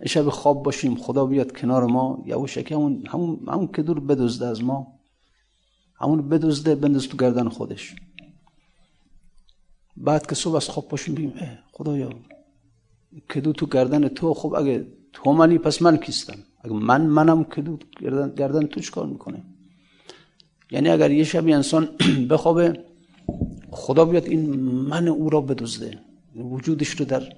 Speaker 1: یه شبی خواب باشیم خدا بیاد کنار ما یواشکی همون همون همون که دور بدزده از ما. همون بدزده بنداز تو گردن خودش. بعد که صبح از خواب باشیم بگیم خدایا کدو تو گردن تو؟ خب اگه تو منی پس من کیستم؟ اگه من منم کدو گردن, گردن تو کار می‌کنه؟ یعنی اگر یه شبی انسان [clears throat] بخوابه خدا بیاد این من او را بدزده. وجودش رو در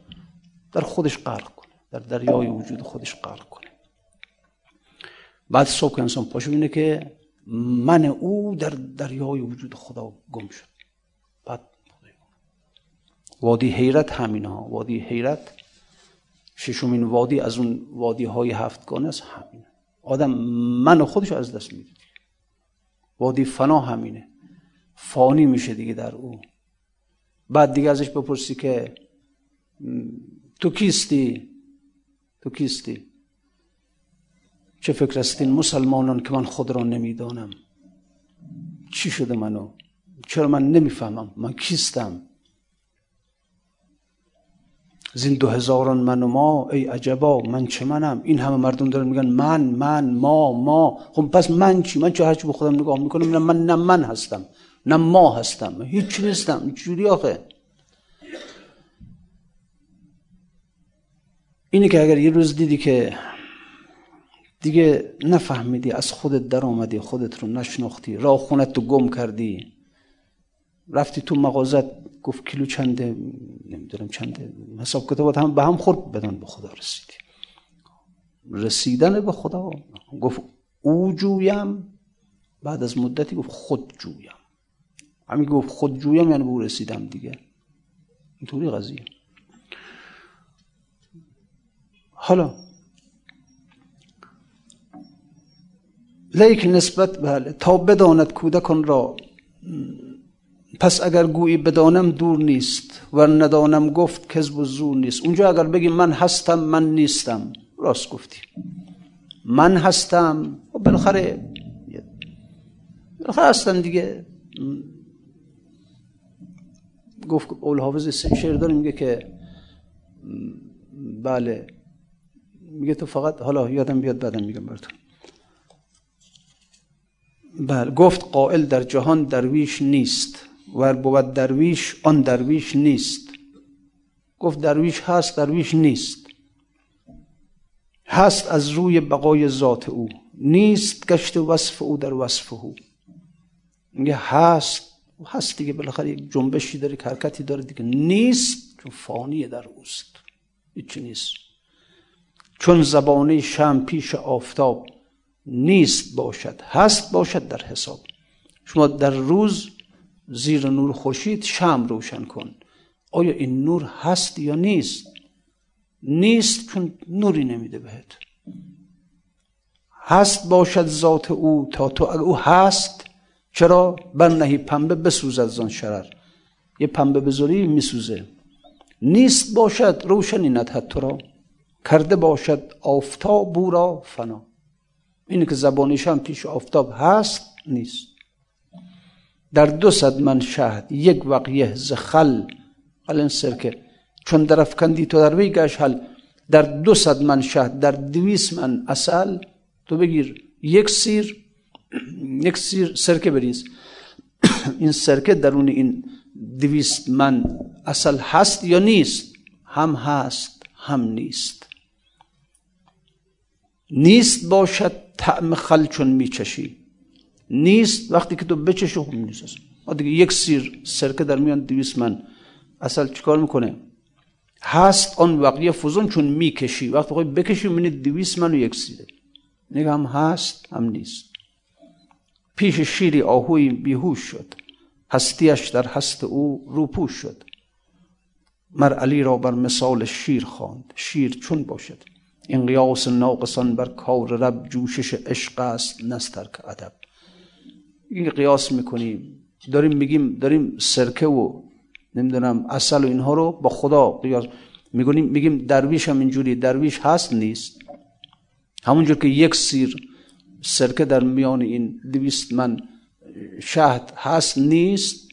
Speaker 1: در خودش غرق کنه. در دریای وجود خودش غرق کنه. بعد صبح که انسان پاشو اینه که من او در دریای وجود خدا گم شد. بعد وادی حیرت همین ها وادی حیرت ششمین وادی از اون وادی های هفتگانه است همینه. آدم من خودش از دست میده وادی فنا همینه. فانی میشه دیگه در او. بعد دیگه ازش بپرسی که تو کیستی؟ تو کیستی؟ چه فکر هستین مسلمانان که من خود را نمی‌دانم؟ چی شده منو؟ چرا من نمی‌فهمم؟ من کیستم؟ زین دو هزاران من و ما ای عجبا من چه منم؟ این همه مردم دارن میگن من من ما ما. خب پس من چی؟ من چه هرچی به خودم نگاه می‌کنم؟ من نه من هستم. نه ما هستم هیچ نیستم جوری آخه. اینه که اگر یه روز دیدی که دیگه نفهمیدی از خودت در آمدی خودت رو نشناختی راه خونت تو گم کردی رفتی تو مغازت گفت کیلو چنده نمی‌دونم چنده حساب کتابات هم به هم خورد بدن به خدا رسیدی. رسیدن به خدا گفت او جویم بعد از مدتی گفت خود جویم. همین گفت خود جویم یعنی به او رسیدم دیگه. اینطوری قضیه. حالا لیک نسبت بله تا بداند کودکان را پس اگر گویی بدانم دور نیست و ندانم گفت کذب و زور نیست. اونجا اگر بگی من هستم من نیستم راست گفتی. من هستم و بالاخره بالاخره هستم دیگه. گفت اول حافظ شعر داره میگه که بله. میگه تو فقط حالا یادم بیاد بعدم میگم براتون. بله گفت قائل در جهان درویش نیست ور بود درویش آن درویش نیست. گفت درویش هست درویش نیست. هست از روی بقای ذات او نیست گشت وصف او در وصف او. میگه هست هست دیگه بالاخره یک جنبشی داره حرکتی داره دیگه. نیست چون فانی در اوست. هیچی نیست. چون زبانه شم پیش آفتاب نیست باشد هست باشد در حساب. شما در روز زیر نور خورشید شم روشن کن. آیا این نور هست یا نیست؟ نیست چون نوری نمیده بهت. هست باشد ذات او تا تو او هست چرا؟ بر نهی پنبه بسوزد زان شرر. یه پنبه بذاری میسوزه. نیست باشد روشنی ندهد تو را. کرده باشد آفتاب او را فنا. اینه که زبانیش هم پیش آفتاب هست نیست. در دو صد من شهد یک وقیه ز خل. این سرکه چون در افکندی تو در وی گش حل. در دو صد من شهد در دویس من اصل تو بگیر یک سیر [clears throat] یک سرکه بریز. [clears throat] این سرکه درون این دویست من اصل هست یا نیست؟ هم هست هم نیست. نیست باشد طعم خل چون میچشی. نیست وقتی که تو بچشی خب نیست. دیگه یک سیر سرکه در میان دویست من. اصل چیکار می‌کنه؟ هست آن وقیه فوزون چون می‌کشی. وقتی بکشی می‌بینی دویست من و یک سیره. نگه هم هست هم نیست. پیش شیری آهوی بیهوش شد. هستیش در هست او روپوش شد. مر علی را بر مثال شیر خواند. شیر چون باشد؟ این قیاس ناقصان بر کار رب جوشش عشق است نسترک ادب. این قیاس می‌کنیم داریم میگیم داریم سرکه و نمی‌دونم اصل و اینها رو با خدا قیاس میگونیم میگیم درویش هم اینجوری درویش هست نیست. همونجور که یک سیر سرکه در میان این دویست من شهد هست نیست.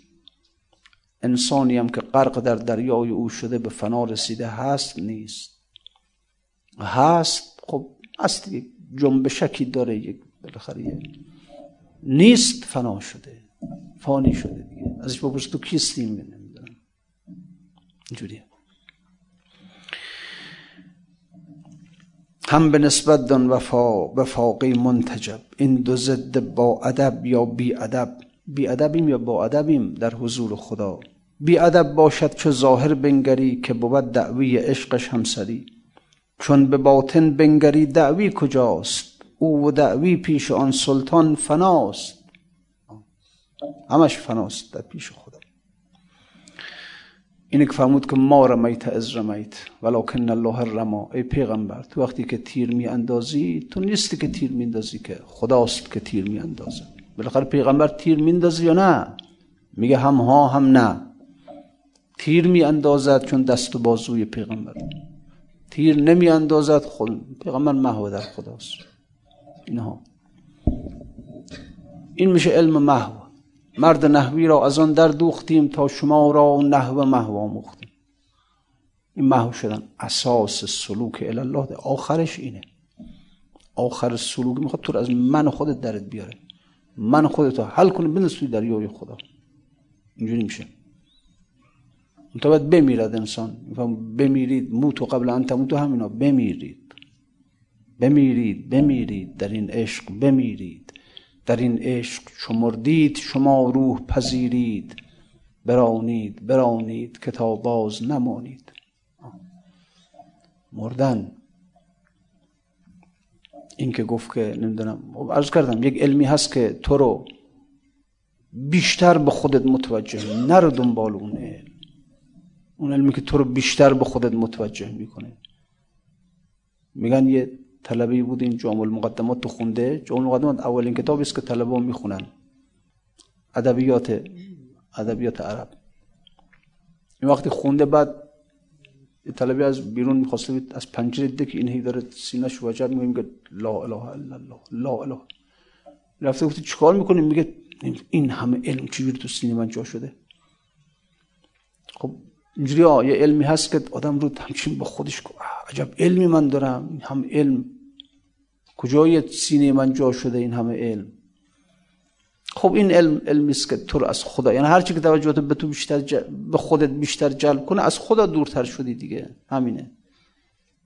Speaker 1: انسانی که غرق در دریای او شده به فنا رسیده هست نیست. هست خب هست دیگه جنبشکی داره یک بالاخره نیست فنا شده فانی شده دیگه. ازش بپرس تو کیستی؟ نمی‌دونم. اینجوریه. هم به نسبت دان وفا وفاقی منتجب. این دو ضد با ادب یا بی ادب؟ بی ادبیم یا با ادبیم در حضور خدا؟ بی ادب باشد چه ظاهر بنگری که بود دعوی عشقش همسری. چون به باطن بنگری دعوی کجاست؟ او و دعوی پیش آن سلطان فناست. همش فناست در پیش خدا. اینه که فرمود که ما رمیت از رمیت ولکن الله رما ای پیغمبر تو وقتی که تیر می اندازی تو نیستی که تیر می اندازی که خداست که تیر می اندازه بالاخره پیغمبر تیر می اندازی یا نه؟ میگه هم ها هم نه. تیر می اندازد چون دست و بازوی پیغمبر. تیر نمی اندازد خود پیغمبر محو در خداست. اینها. این میشه علم محو. مرد نحوی را از آن در دوختیم تا شما را نحو محو آموختیم. این محو شدن اساس سلوک الله. آخرش اینه. آخر سلوک می‌خواد تو از من خودت درت بیاره. من خودتو حل کنی بنداز توی دریای خدا. اینجوری میشه. تو باید بمیرد انسان. بمیرید موتو قبل ان تموتو همینا بمیرید. بمیرید بمیرید در این عشق. بمیرید. در این عشق شمردید شما روح پذیرید. برانید برانید کتاب باز نمانید. مردن. این که گفت که نمی‌دونم. عرض کردم یک علمی هست که تو رو بیشتر به خودت متوجه نرو دنبال اون علم. اون علمی که تو رو بیشتر به خودت متوجه می‌کنه. میگن یه طلبی بود این جامع المقدمات تو خونده. جامع المقدمات اولین کتابی است که طلبا می‌خونن. ادبیات ادبیات عرب. این وقتی خونده بعد طلبی از بیرون می‌خواسته از پنجره دیده که این داره سینه‌ش وجب میگه لا اله الا الله لا اله. رفته گفت چیکار می‌کنی؟ میگه این همه علم چجوری تو سینه من جا شده؟ خب اینجوری یه علمی هست که آدم رو همچین با خودش عجب علمی من دارم. هم علم کجای سینه من جا شده این همه علم؟ خب این علم علمی است که تو از خدا یعنی هر چی که توجهت به تو بیشتر به خودت بیشتر جلب کنه از خدا دورتر شدی دیگه. همینه.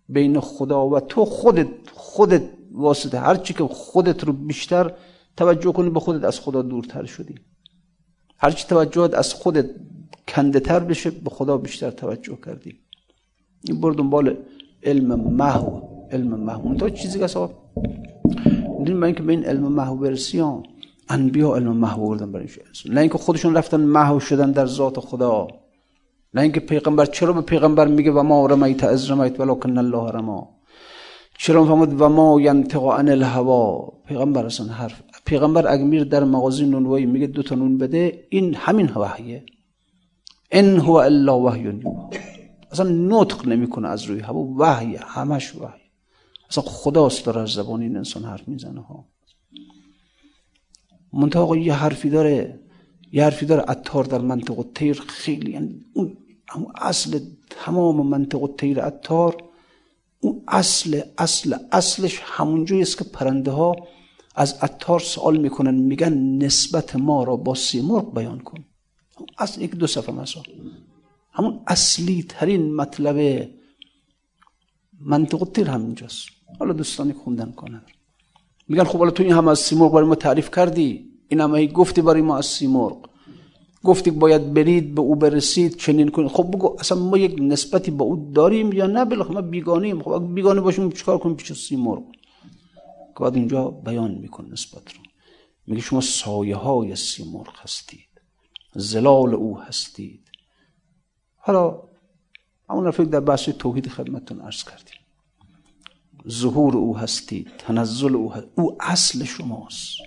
Speaker 1: بین خدا و تو خودت خودت واسطه. هر چی که خودت رو بیشتر توجه کنی به خودت از خدا دورتر شدی. هرچی توجهات از خودت کنده تر بشه به خدا بیشتر توجه کردی. این برد دنبال علم محو علم محو تا چیزی که اصلا من اینکه به این علم محو برسی ها انبیا علم محو بردن برای نه اینکه خودشون رفتن محو شدن در ذات خدا. نه اینکه پیغمبر چرا به پیغمبر میگه و ما رمیت از رمیت ولکن الله رما چرا فهمد و ما ینطق عن الهوا پیغمبر اصلا حرف پیغمبر اگه میره در مغازه نونوایی میگه دو تا نون بده این همین وحیه ان هو الا وحی اصلا نطق نمی‌کنه از روی هوا. وحی همش وحی. اصلا خداست داره از زبان این انسان حرف می‌زنه ها. منطقه یه حرفی داره یه حرفی داره. اتار در منطقه تیر خیلی یعنی اون اصل تمام منطقه تیر اتار اون اصل اصل اصلش همونجایی است که پرنده ها از اتار سوال می‌کنن میگن نسبت ما را با سیمرغ بیان کن. اصل یک دو صفحه مثلا. همون اصلی ترین مطلب منطقه تیر همینجاست حالا دوستانی خوندن کنن. میگن خب حالا تو این هم از سیمرغ برای ما تعریف کردی؟ این همه گفتی برای ما از سیمرغ. گفتی باید برید به او برسید چنین کنید. خب بگو اصلا ما یک نسبتی با او داریم یا نه؟ بلخ ما بیگانه ایم خب اگه بیگانه باشیم چیکار کنیم پیش سیمرغ؟ که بعد اینجا بیان میکن نسبت رو. میگه شما سایه های سیمرغ هستید. زلال او هستید. حالا همون فکر در بحث توحید خدمتتون عرض کردیم ظهور او هستید تنزل او هست. او اصل شماست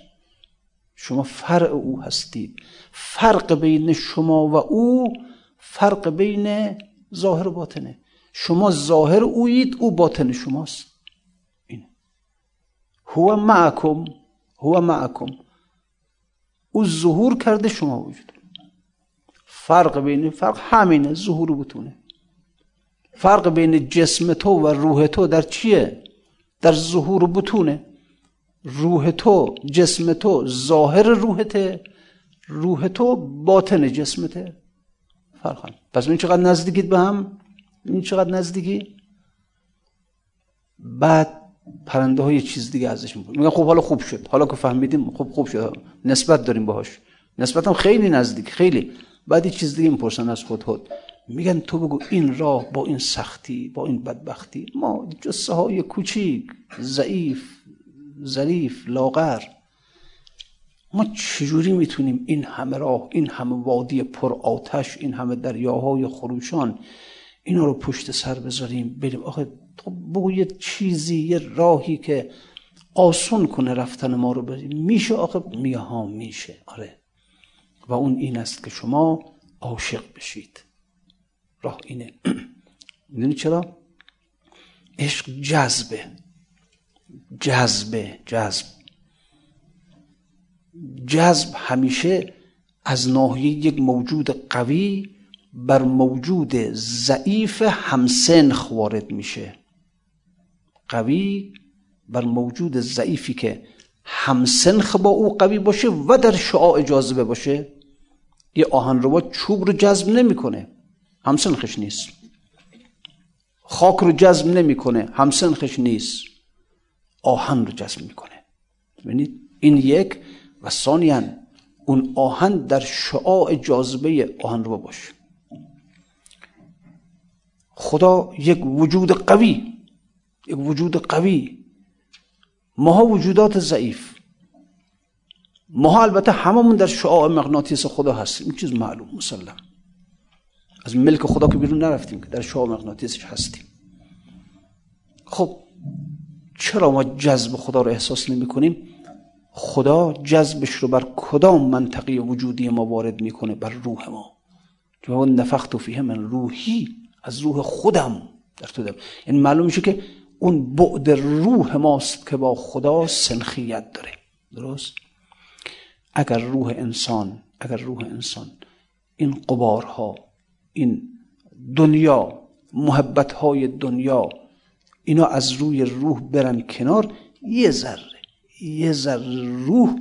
Speaker 1: شما فرع او هستید فرق بین شما و او فرق بین ظاهر و باطنه شما ظاهر اویید او باطن شماست این هو معکم هو معکم او ظهور کرده شما وجود فرق بین فرق همینه ظهور بتونه. فرق بین جسم تو و روح تو در چیه؟ در ظهور بتونه. روح تو جسم تو ظاهر روحته روح تو باطن جسمته. فرق هم. پس این چقدر نزدیکید به هم؟ این چقدر نزدیکی؟ بعد پرنده های چیز دیگه ازش میگن میگن خب حالا خوب شد. حالا که فهمیدیم خب خوب شد. نسبت داریم باهاش. نسبت هم خیلی نزدیک. خیلی. بعد چیز دیگه می‌پرسن از خود خود. میگن تو بگو این راه با این سختی با این بدبختی. ما جسه های کوچیک ضعیف ظریف لاغر. ما چجوری می‌تونیم این همه راه این همه وادی پر آتش این همه دریاهای خروشان اینا رو پشت سر بذاریم بریم؟ آخه بگو یه چیزی یه راهی که آسون کنه رفتن ما رو بریم میشه آخه؟ میگه ها میشه. آره. و اون این است که شما عاشق بشید. راه اینه. [clears throat] می‌دونی چرا؟ عشق جذبه. جذبه جذب. جذب همیشه از ناحیه یک موجود قوی بر موجود ضعیف همسنخ وارد میشه. قوی بر موجود ضعیفی که همسنخ با او قوی باشه و در شعاع جاذبه باشه یه آهن رو چوب رو جذب نمی‌کنه. همسنخش نیست. خاک رو جذب نمی‌کنه همسنخش نیست. آهن رو جذب می‌کنه. ببینید این یک و ثانیا اون آهن در شعاع جاذبه آهن رو باشه. خدا یک وجود قوی یک وجود قوی ماها وجودات ضعیف. ماها البته هممون در شعاع مغناطیس خدا هستیم. این چیز معلوم مسلم. از ملک خدا که بیرون نرفتیم که در شعاع مغناطیسش هستیم. خب چرا ما جذب خدا رو احساس نمی کنیم؟ خدا جذبش رو بر کدام منطقه وجودی ما وارد می‌کنه بر روح ما. جو نفخت فیه من روحی از روح خودم در تو دم این معلوم میشه که اون بعد روح ماست که با خدا سنخیت داره. درست؟ اگر روح انسان اگر روح انسان این قبارها این دنیا محبت های دنیا اینا از روی روح برن کنار یه ذره یه ذره روح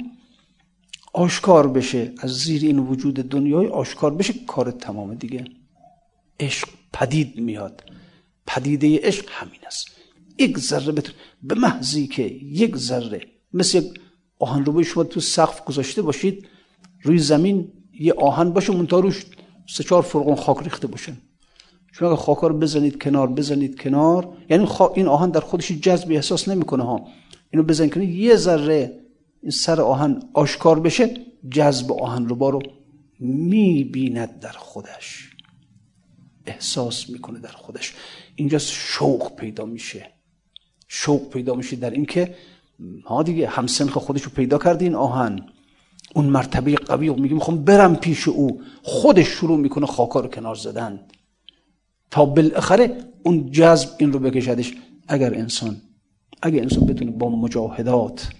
Speaker 1: آشکار بشه. از زیر این وجود دنیای آشکار بشه کار تمام دیگه. عشق پدید میاد. پدیده عشق همین است. یک ذره بتون به محضی که یک ذره مثل آهن رو شما تو سقف گذاشته باشید روی زمین یه آهن باشه منتها روش سه چهار فرقون خاک ریخته باشن. شما اگه خاکا رو بزنید کنار بزنید کنار یعنی این آهن در خودش جذب احساس نمی‌کنه ها. اینو بزن کنید یه ذره این سر آهن آشکار بشه جذب آهن رو بارو. می‌بیند در خودش. احساس می‌کنه در خودش. اینجا شوق پیدا میشه. شوق پیدا میشه در اینکه ها دیگه همسنخ خودش رو پیدا کرده این آهن. اون مرتبه قوی و میگه می‌خوام برم پیش او. خودش شروع می‌کنه خاکا رو کنار زدن. تا بالاخره اون جذب این رو بکشدش. اگر انسان اگر انسان بتونه با مجاهدات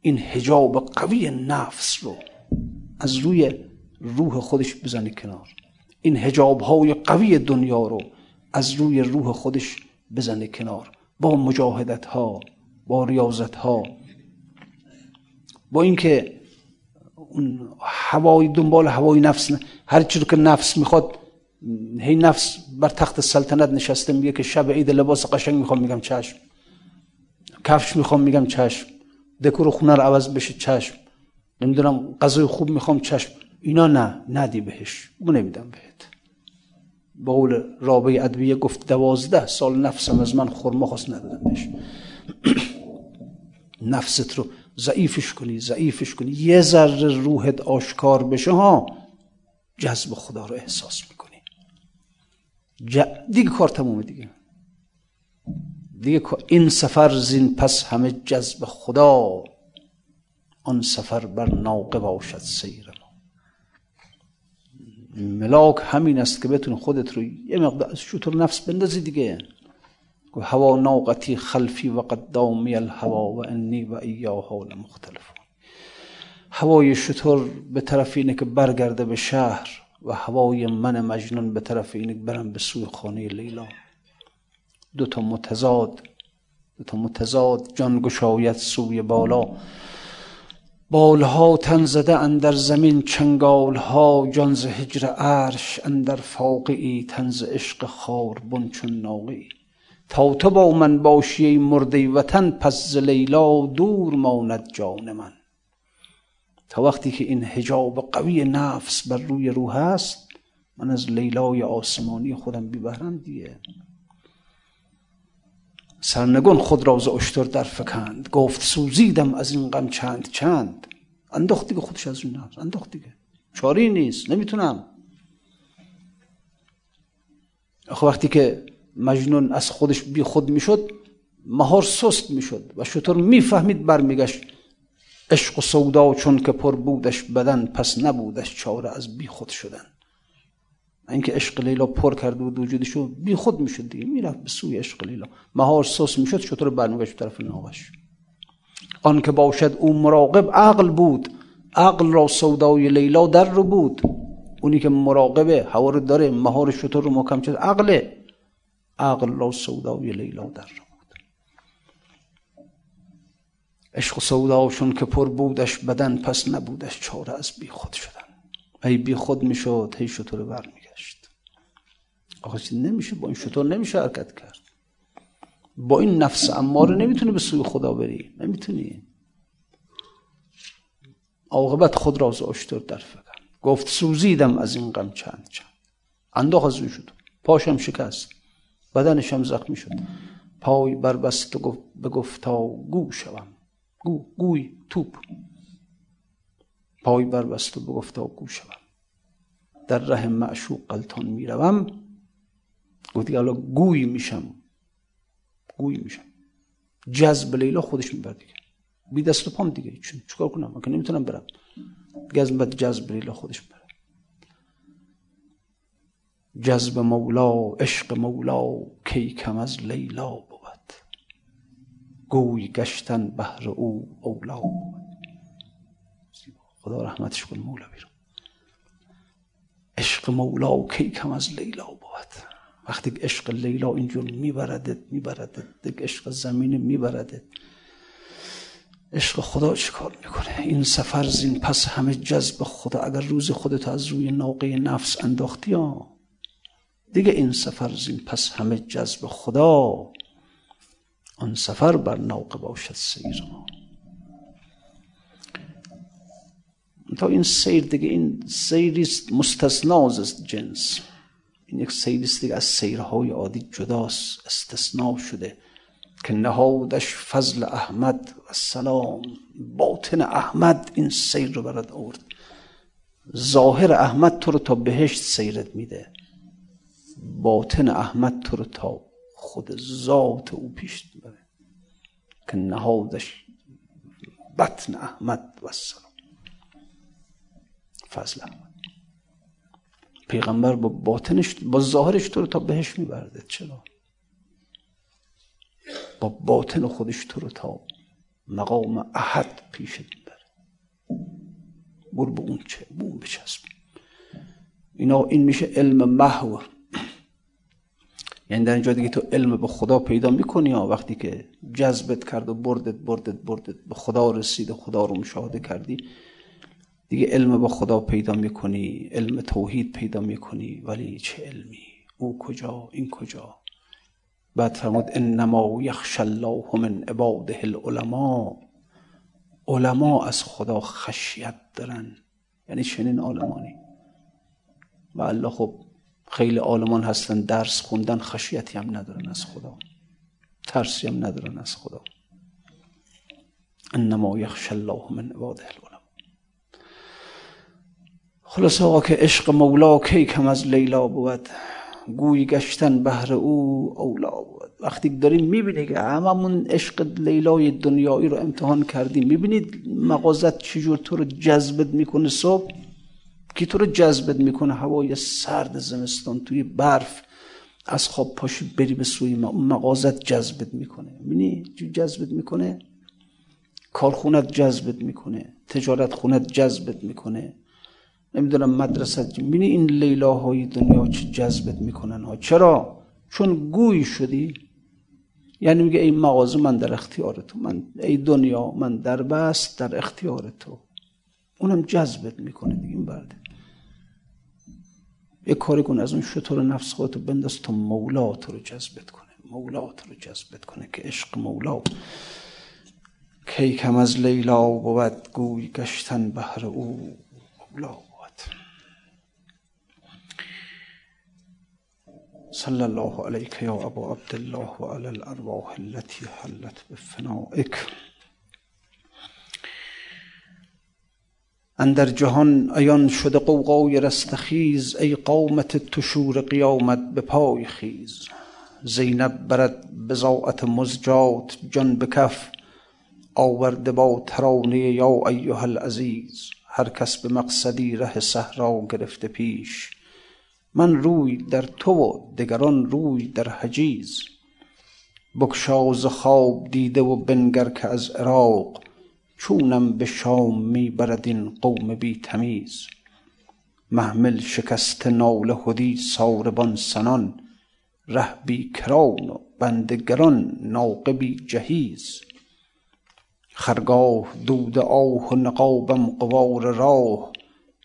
Speaker 1: این حجاب قوی نفس رو از روی روح خودش بزنه کنار. این حجاب های قوی دنیا رو از روی روح خودش بزنه کنار. با مجاهدت ها با ریاضت ها با اینکه اون هوای دنبال هوای نفس. هر چیزی که نفس می‌خواد هی نفس بر تخت سلطنت نشسته میگه که شب عید لباس قشنگ می‌خوام میگم چشم. کفش می‌خوام میگم چشم. دکور خونه رو عوض بشه چشم. نمی‌دونم غذای خوب می‌خوام چشم. اینا نه ندی بهش. اون نمیدم بهت. با قول رابعه ادویه گفت دوازده سال نفسم از من خورما خواست ندادم نفست رو ضعیفش کنی ضعیفش کنی. یه ذره روحت آشکار بشه ها جذب خدا رو احساس می‌کنی. ج... دیگه کار تمومه دیگه. دیگه این سفر زین پس همه جذب خدا. آن سفر بر ناقه باشد سیر ملاک همین است که بتون خودت رو یه مقدار شطور نفس بندازی دیگه. هوا ناقتی خلفی و قدامی الهوا و انی و حال مختلف هوای شطور به طرف اینه که برگرده به شهر و هوای من مجنون به طرف اینه که برم به سوی خانه لیلا. دو تا متضاد دو تا متضاد جان گشایت سوی بالا. بالها تن زده اندر زمین چنگالها جان ز هجر عرش اندر فاقعی تنز عشق خار بن چون ناقی. تا تو با من باشی ای مرده وطن پس ز لیلا دور ماند جان من. تا وقتی که این حجاب قوی نفس بر روی روح هست من از لیلای آسمانی خودم بی دیگه سرنگون خود را ز اشتر در فکند. گفت سوزیدم از این غم چند چند. انداخت دیگه خودش از اون نفس. انداخت دیگه چاری نیست. نمی‌تونم. آخه وقتی که مجنون از خودش بی خود می‌شد مهار سست می‌شد و شطور می‌فهمید برمیگشت. عشق و سودا چون که پر بودش بدن پس نبودش چاره از بی خود شدن. اینکه عشق لیلا پر کرده بود وجودشو بی خود می‌شد دیگه می‌رفت به سوی عشق لیلا. مهار سست می‌شد چطور برمیگشت طرف ناقش آن که باشد او مراقب عقل بود عقل را سودای لیلا در رو بود. اونی که مراقبه هوا رو داره مهار شطور رو محکم شد عقله. عقل را سودای لیلا در رو بود. عشق سوداشون که پر بودش بدن پس نبودش چاره از بی خود شدن. ای بی خود می‌شد هی شطور برمیگشت. آخه نمیشه. با این شطور نمیشه حرکت کرد. با این نفس اماره نمی‌تونه به سوی خدا بری. نمی‌تونی. عاقبت خود را از اشتر در فکن گفت سوزیدم از این غم چند چند. انداخ از شد پاشم شکست. بدنشم زخمی شد. پای بربست و گفت تا گو شوم. گو گوی توپ. پای بربست و تا گو شوم. در ره معشوق قلتان می‌روم. گفت حالا گوی میشم. گوی میشم. جذب لیلا خودش میبر دیگه. بی دست و پام دیگه. چون چیکار کنم؟ من که نمی‌تونم برم. دیگه بعد جذب لیلا خودش بره جذب مولا عشق مولا کی کم از لیلا بود. گوی گشتن بهر او اولا بود. خدا رحمتش کن مولا بیرون. عشق مولا کی کم از لیلا بود. وقتی عشق لیلا اینجور میبردت میبردت دیگه عشق زمین میبردت. عشق خدا چیکار می‌کنه؟ این سفر زین پس همه جذب خدا. اگر روز خودت از روی ناقه نفس انداختی ها دیگه این سفر زین پس همه جذب خدا. آن سفر بر ناقه باشد سیر ما. تا این سیر دیگه این سیری مستثناز است جنس. این یک سیری دیگه از سیرهای عادی جداست استثناء شده. که نهادش فضل احمد و سلام. باطن احمد این سیر رو برد آورد. ظاهر احمد تو رو تا بهشت سیرت میده. باطن احمد تو رو تا خود ذات او پیش بره که نهادش بطن احمد و سلام. فضل احمد. پیغمبر با باطنش با ظاهرش تو رو تا بهش میبرده. چرا؟ با باطن خودش تو رو تا مقام احد پیشت می‌بره. برو به اون چه به اون بچسب. اینا این میشه علم محو. یعنی در اینجا دیگه تو علم به خدا پیدا می‌کنی ها. وقتی که جذبت کرد و بردت بردت بردت به خدا رسید و خدا رو مشاهده کردی دیگه علم به خدا پیدا می‌کنی علم توحید پیدا می‌کنی ولی چه علمی؟ او کجا؟ این کجا؟ بعد فرمود انما یخش الله من عباده العلماء. علما از خدا خشیت دارن. یعنی چنین عالمانی. و الله خب خیلی عالمان هستن درس خوندن خشیتی هم ندارن از خدا. ترسی هم ندارن از خدا. انما یخش الله من عباده العلماء. خلاص آقا که عشق مولا کی کم از لیلا بود؟ گوی گشتن بهر او اولا بود. وقتی داریم می‌بینی که هممون عشق لیلای دنیایی رو امتحان کردیم می‌بینید مغازت چجور تو رو جذبت می‌کنه صبح؟ کی تو رو جذبت می‌کنه؟ هوای سرد زمستان توی برف از خواب پاشی بری به سوی مغازت جذبت می‌کنه. می‌بینی جذبت می‌کنه؟ کارخونت جذبت می‌کنه تجارت خونت جذبت می‌کنه. نمی‌دونم مدرسه می‌بینی این لیلاهای دنیا چه جذبت می‌کنن ها. چرا؟ چون گوی شدی. یعنی میگه ای مغازه من در اختیار تو. من ای دنیا من در بست در اختیار تو. اونم جذبت می‌کنه دیگه این برده. یه کاری کن از اون شطور نفس خودتو بنداز تا مولا تو رو جذبت کنه. مولا تو رو جذبت کنه که عشق مولا. کی کم از لیلا بود گوی گشتن بهر او مولا. صلى الله عليك يا أبا عبد الله وعلى الأرواح التي حلت بفنائك. اندر جهان ایان شده قوقای رستخیز ای قامت تشور قیامت به پای خیز. زینب برد بزاعت مزجات جان به کف آورده با ترانه یا ایها العزیز. هر کس به مقصدی ره صحرا گرفته پیش. من روی در تو و دگران روی در حجیز. بکشاز خواب دیده و بنگر که از عراق چونم به شام می برد این قوم بی تمیز. محمل شکست ناله هدی ساربان سنان ره بی کران و بندگران ناقبی جهیز. خرگاه دود آه و نقابم قوار راه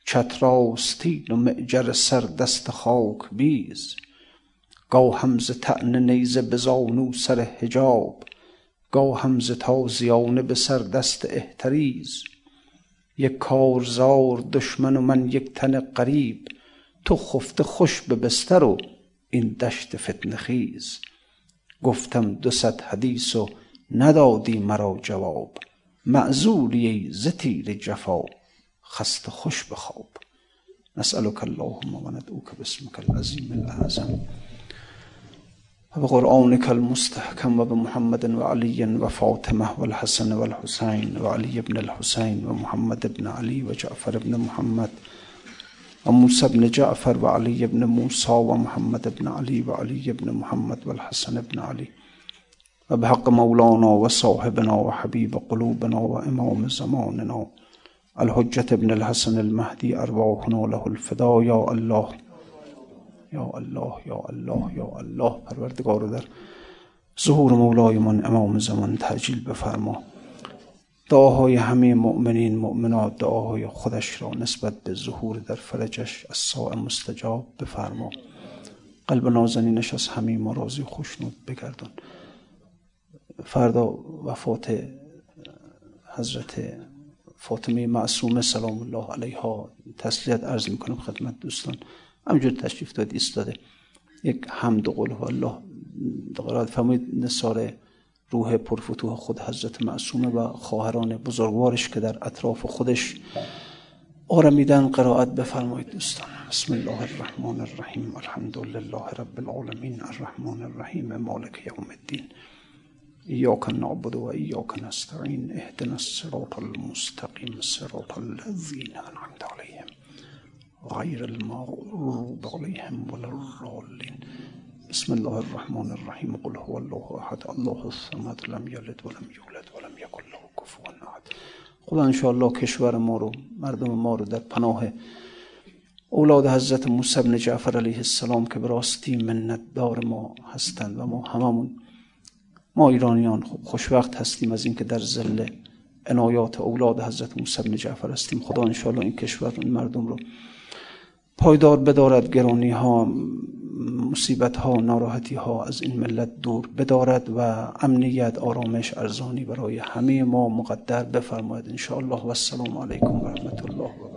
Speaker 1: چتراستین و معجر سر دست خاک بیز. گاه همز تن نیزه به زانو سر حجاب. گاه همز تازیانه به سر دست احتریز. یک کارزار دشمن و من یک تن قریب. تو خفته خوش به بستر و این دشت فتنه خیز. گفتم دو صد حدیث و ندادی مرا جواب. معذوری ای ز تیر جفا. خسته خوش بخواب. نسألك اللهم وندعوك باسمك العظيم الأعظم. وبقرآنك المستحكم وبمحمد وعلي وفاطمة والحسن والحسين وعلي بن الحسين ومحمد بن علي وجعفر بن محمد وموسى بن جعفر وعلي بن موسى ومحمد بن علي وعلي بن محمد والحسن بن علي وبحق مولانا وصاحبنا وحبيب قلوبنا وإمام زماننا. الحجت ابن الحسن المهدی ارواحنا له الفدا. یا الله یا الله یا الله یا الله. پروردگار در ظهور مولایمان امام زمان تعجیل بفرما. دعاهای همه مؤمنین مؤمنات دعاهای خودش را نسبت به ظهور در فرجش از مستجاب بفرما. قلب نازنینش از همه ما راضی خوشنود بگردان. فردا وفات حضرت فاطمه معصومه سلام الله علیها تسلیت عرض می‌کنم خدمت دوستان. همجور تشریف داد ایستاده. یک حمد و الله. قرار فرمایید نصار روح پرفتوح خود حضرت معصومه و خواهران بزرگوارش که در اطراف خودش آرمیدن قرائت بفرمایید دوستان. بسم الله الرحمن الرحیم. الحمد لله رب العالمین. الرحمن الرحیم. مالک یوم الدین. ایاک نعبد و ایاک نستعین اهدنا الصراط المستقیم صراط الذین انعمت علیهم غیر المغضوب علیهم ولا الضالین بسم الله الرحمن الرحیم قل هو الله احد الله الصمد لم یلد ولم یولد ولم یکن له کفوا احد خدا انشاءالله کشور ما رو مردم ما رو در پناه اولاد حضرت موسی بن جعفر علیه السلام که به راستی منت دار ما هستند و ما هممون ما ایرانیان خوشوقت هستیم از اینکه در زل عنایات اولاد حضرت موسی بن جعفر هستیم. خدا انشاءالله این کشور این مردم رو پایدار بدارد گرانی ها مصیبت ها ناراحتی ها از این ملت دور بدارد و امنیت آرامش ارزانی برای همه ما مقدر بفرماید. ان الله و السلام علیکم و رحمت الله و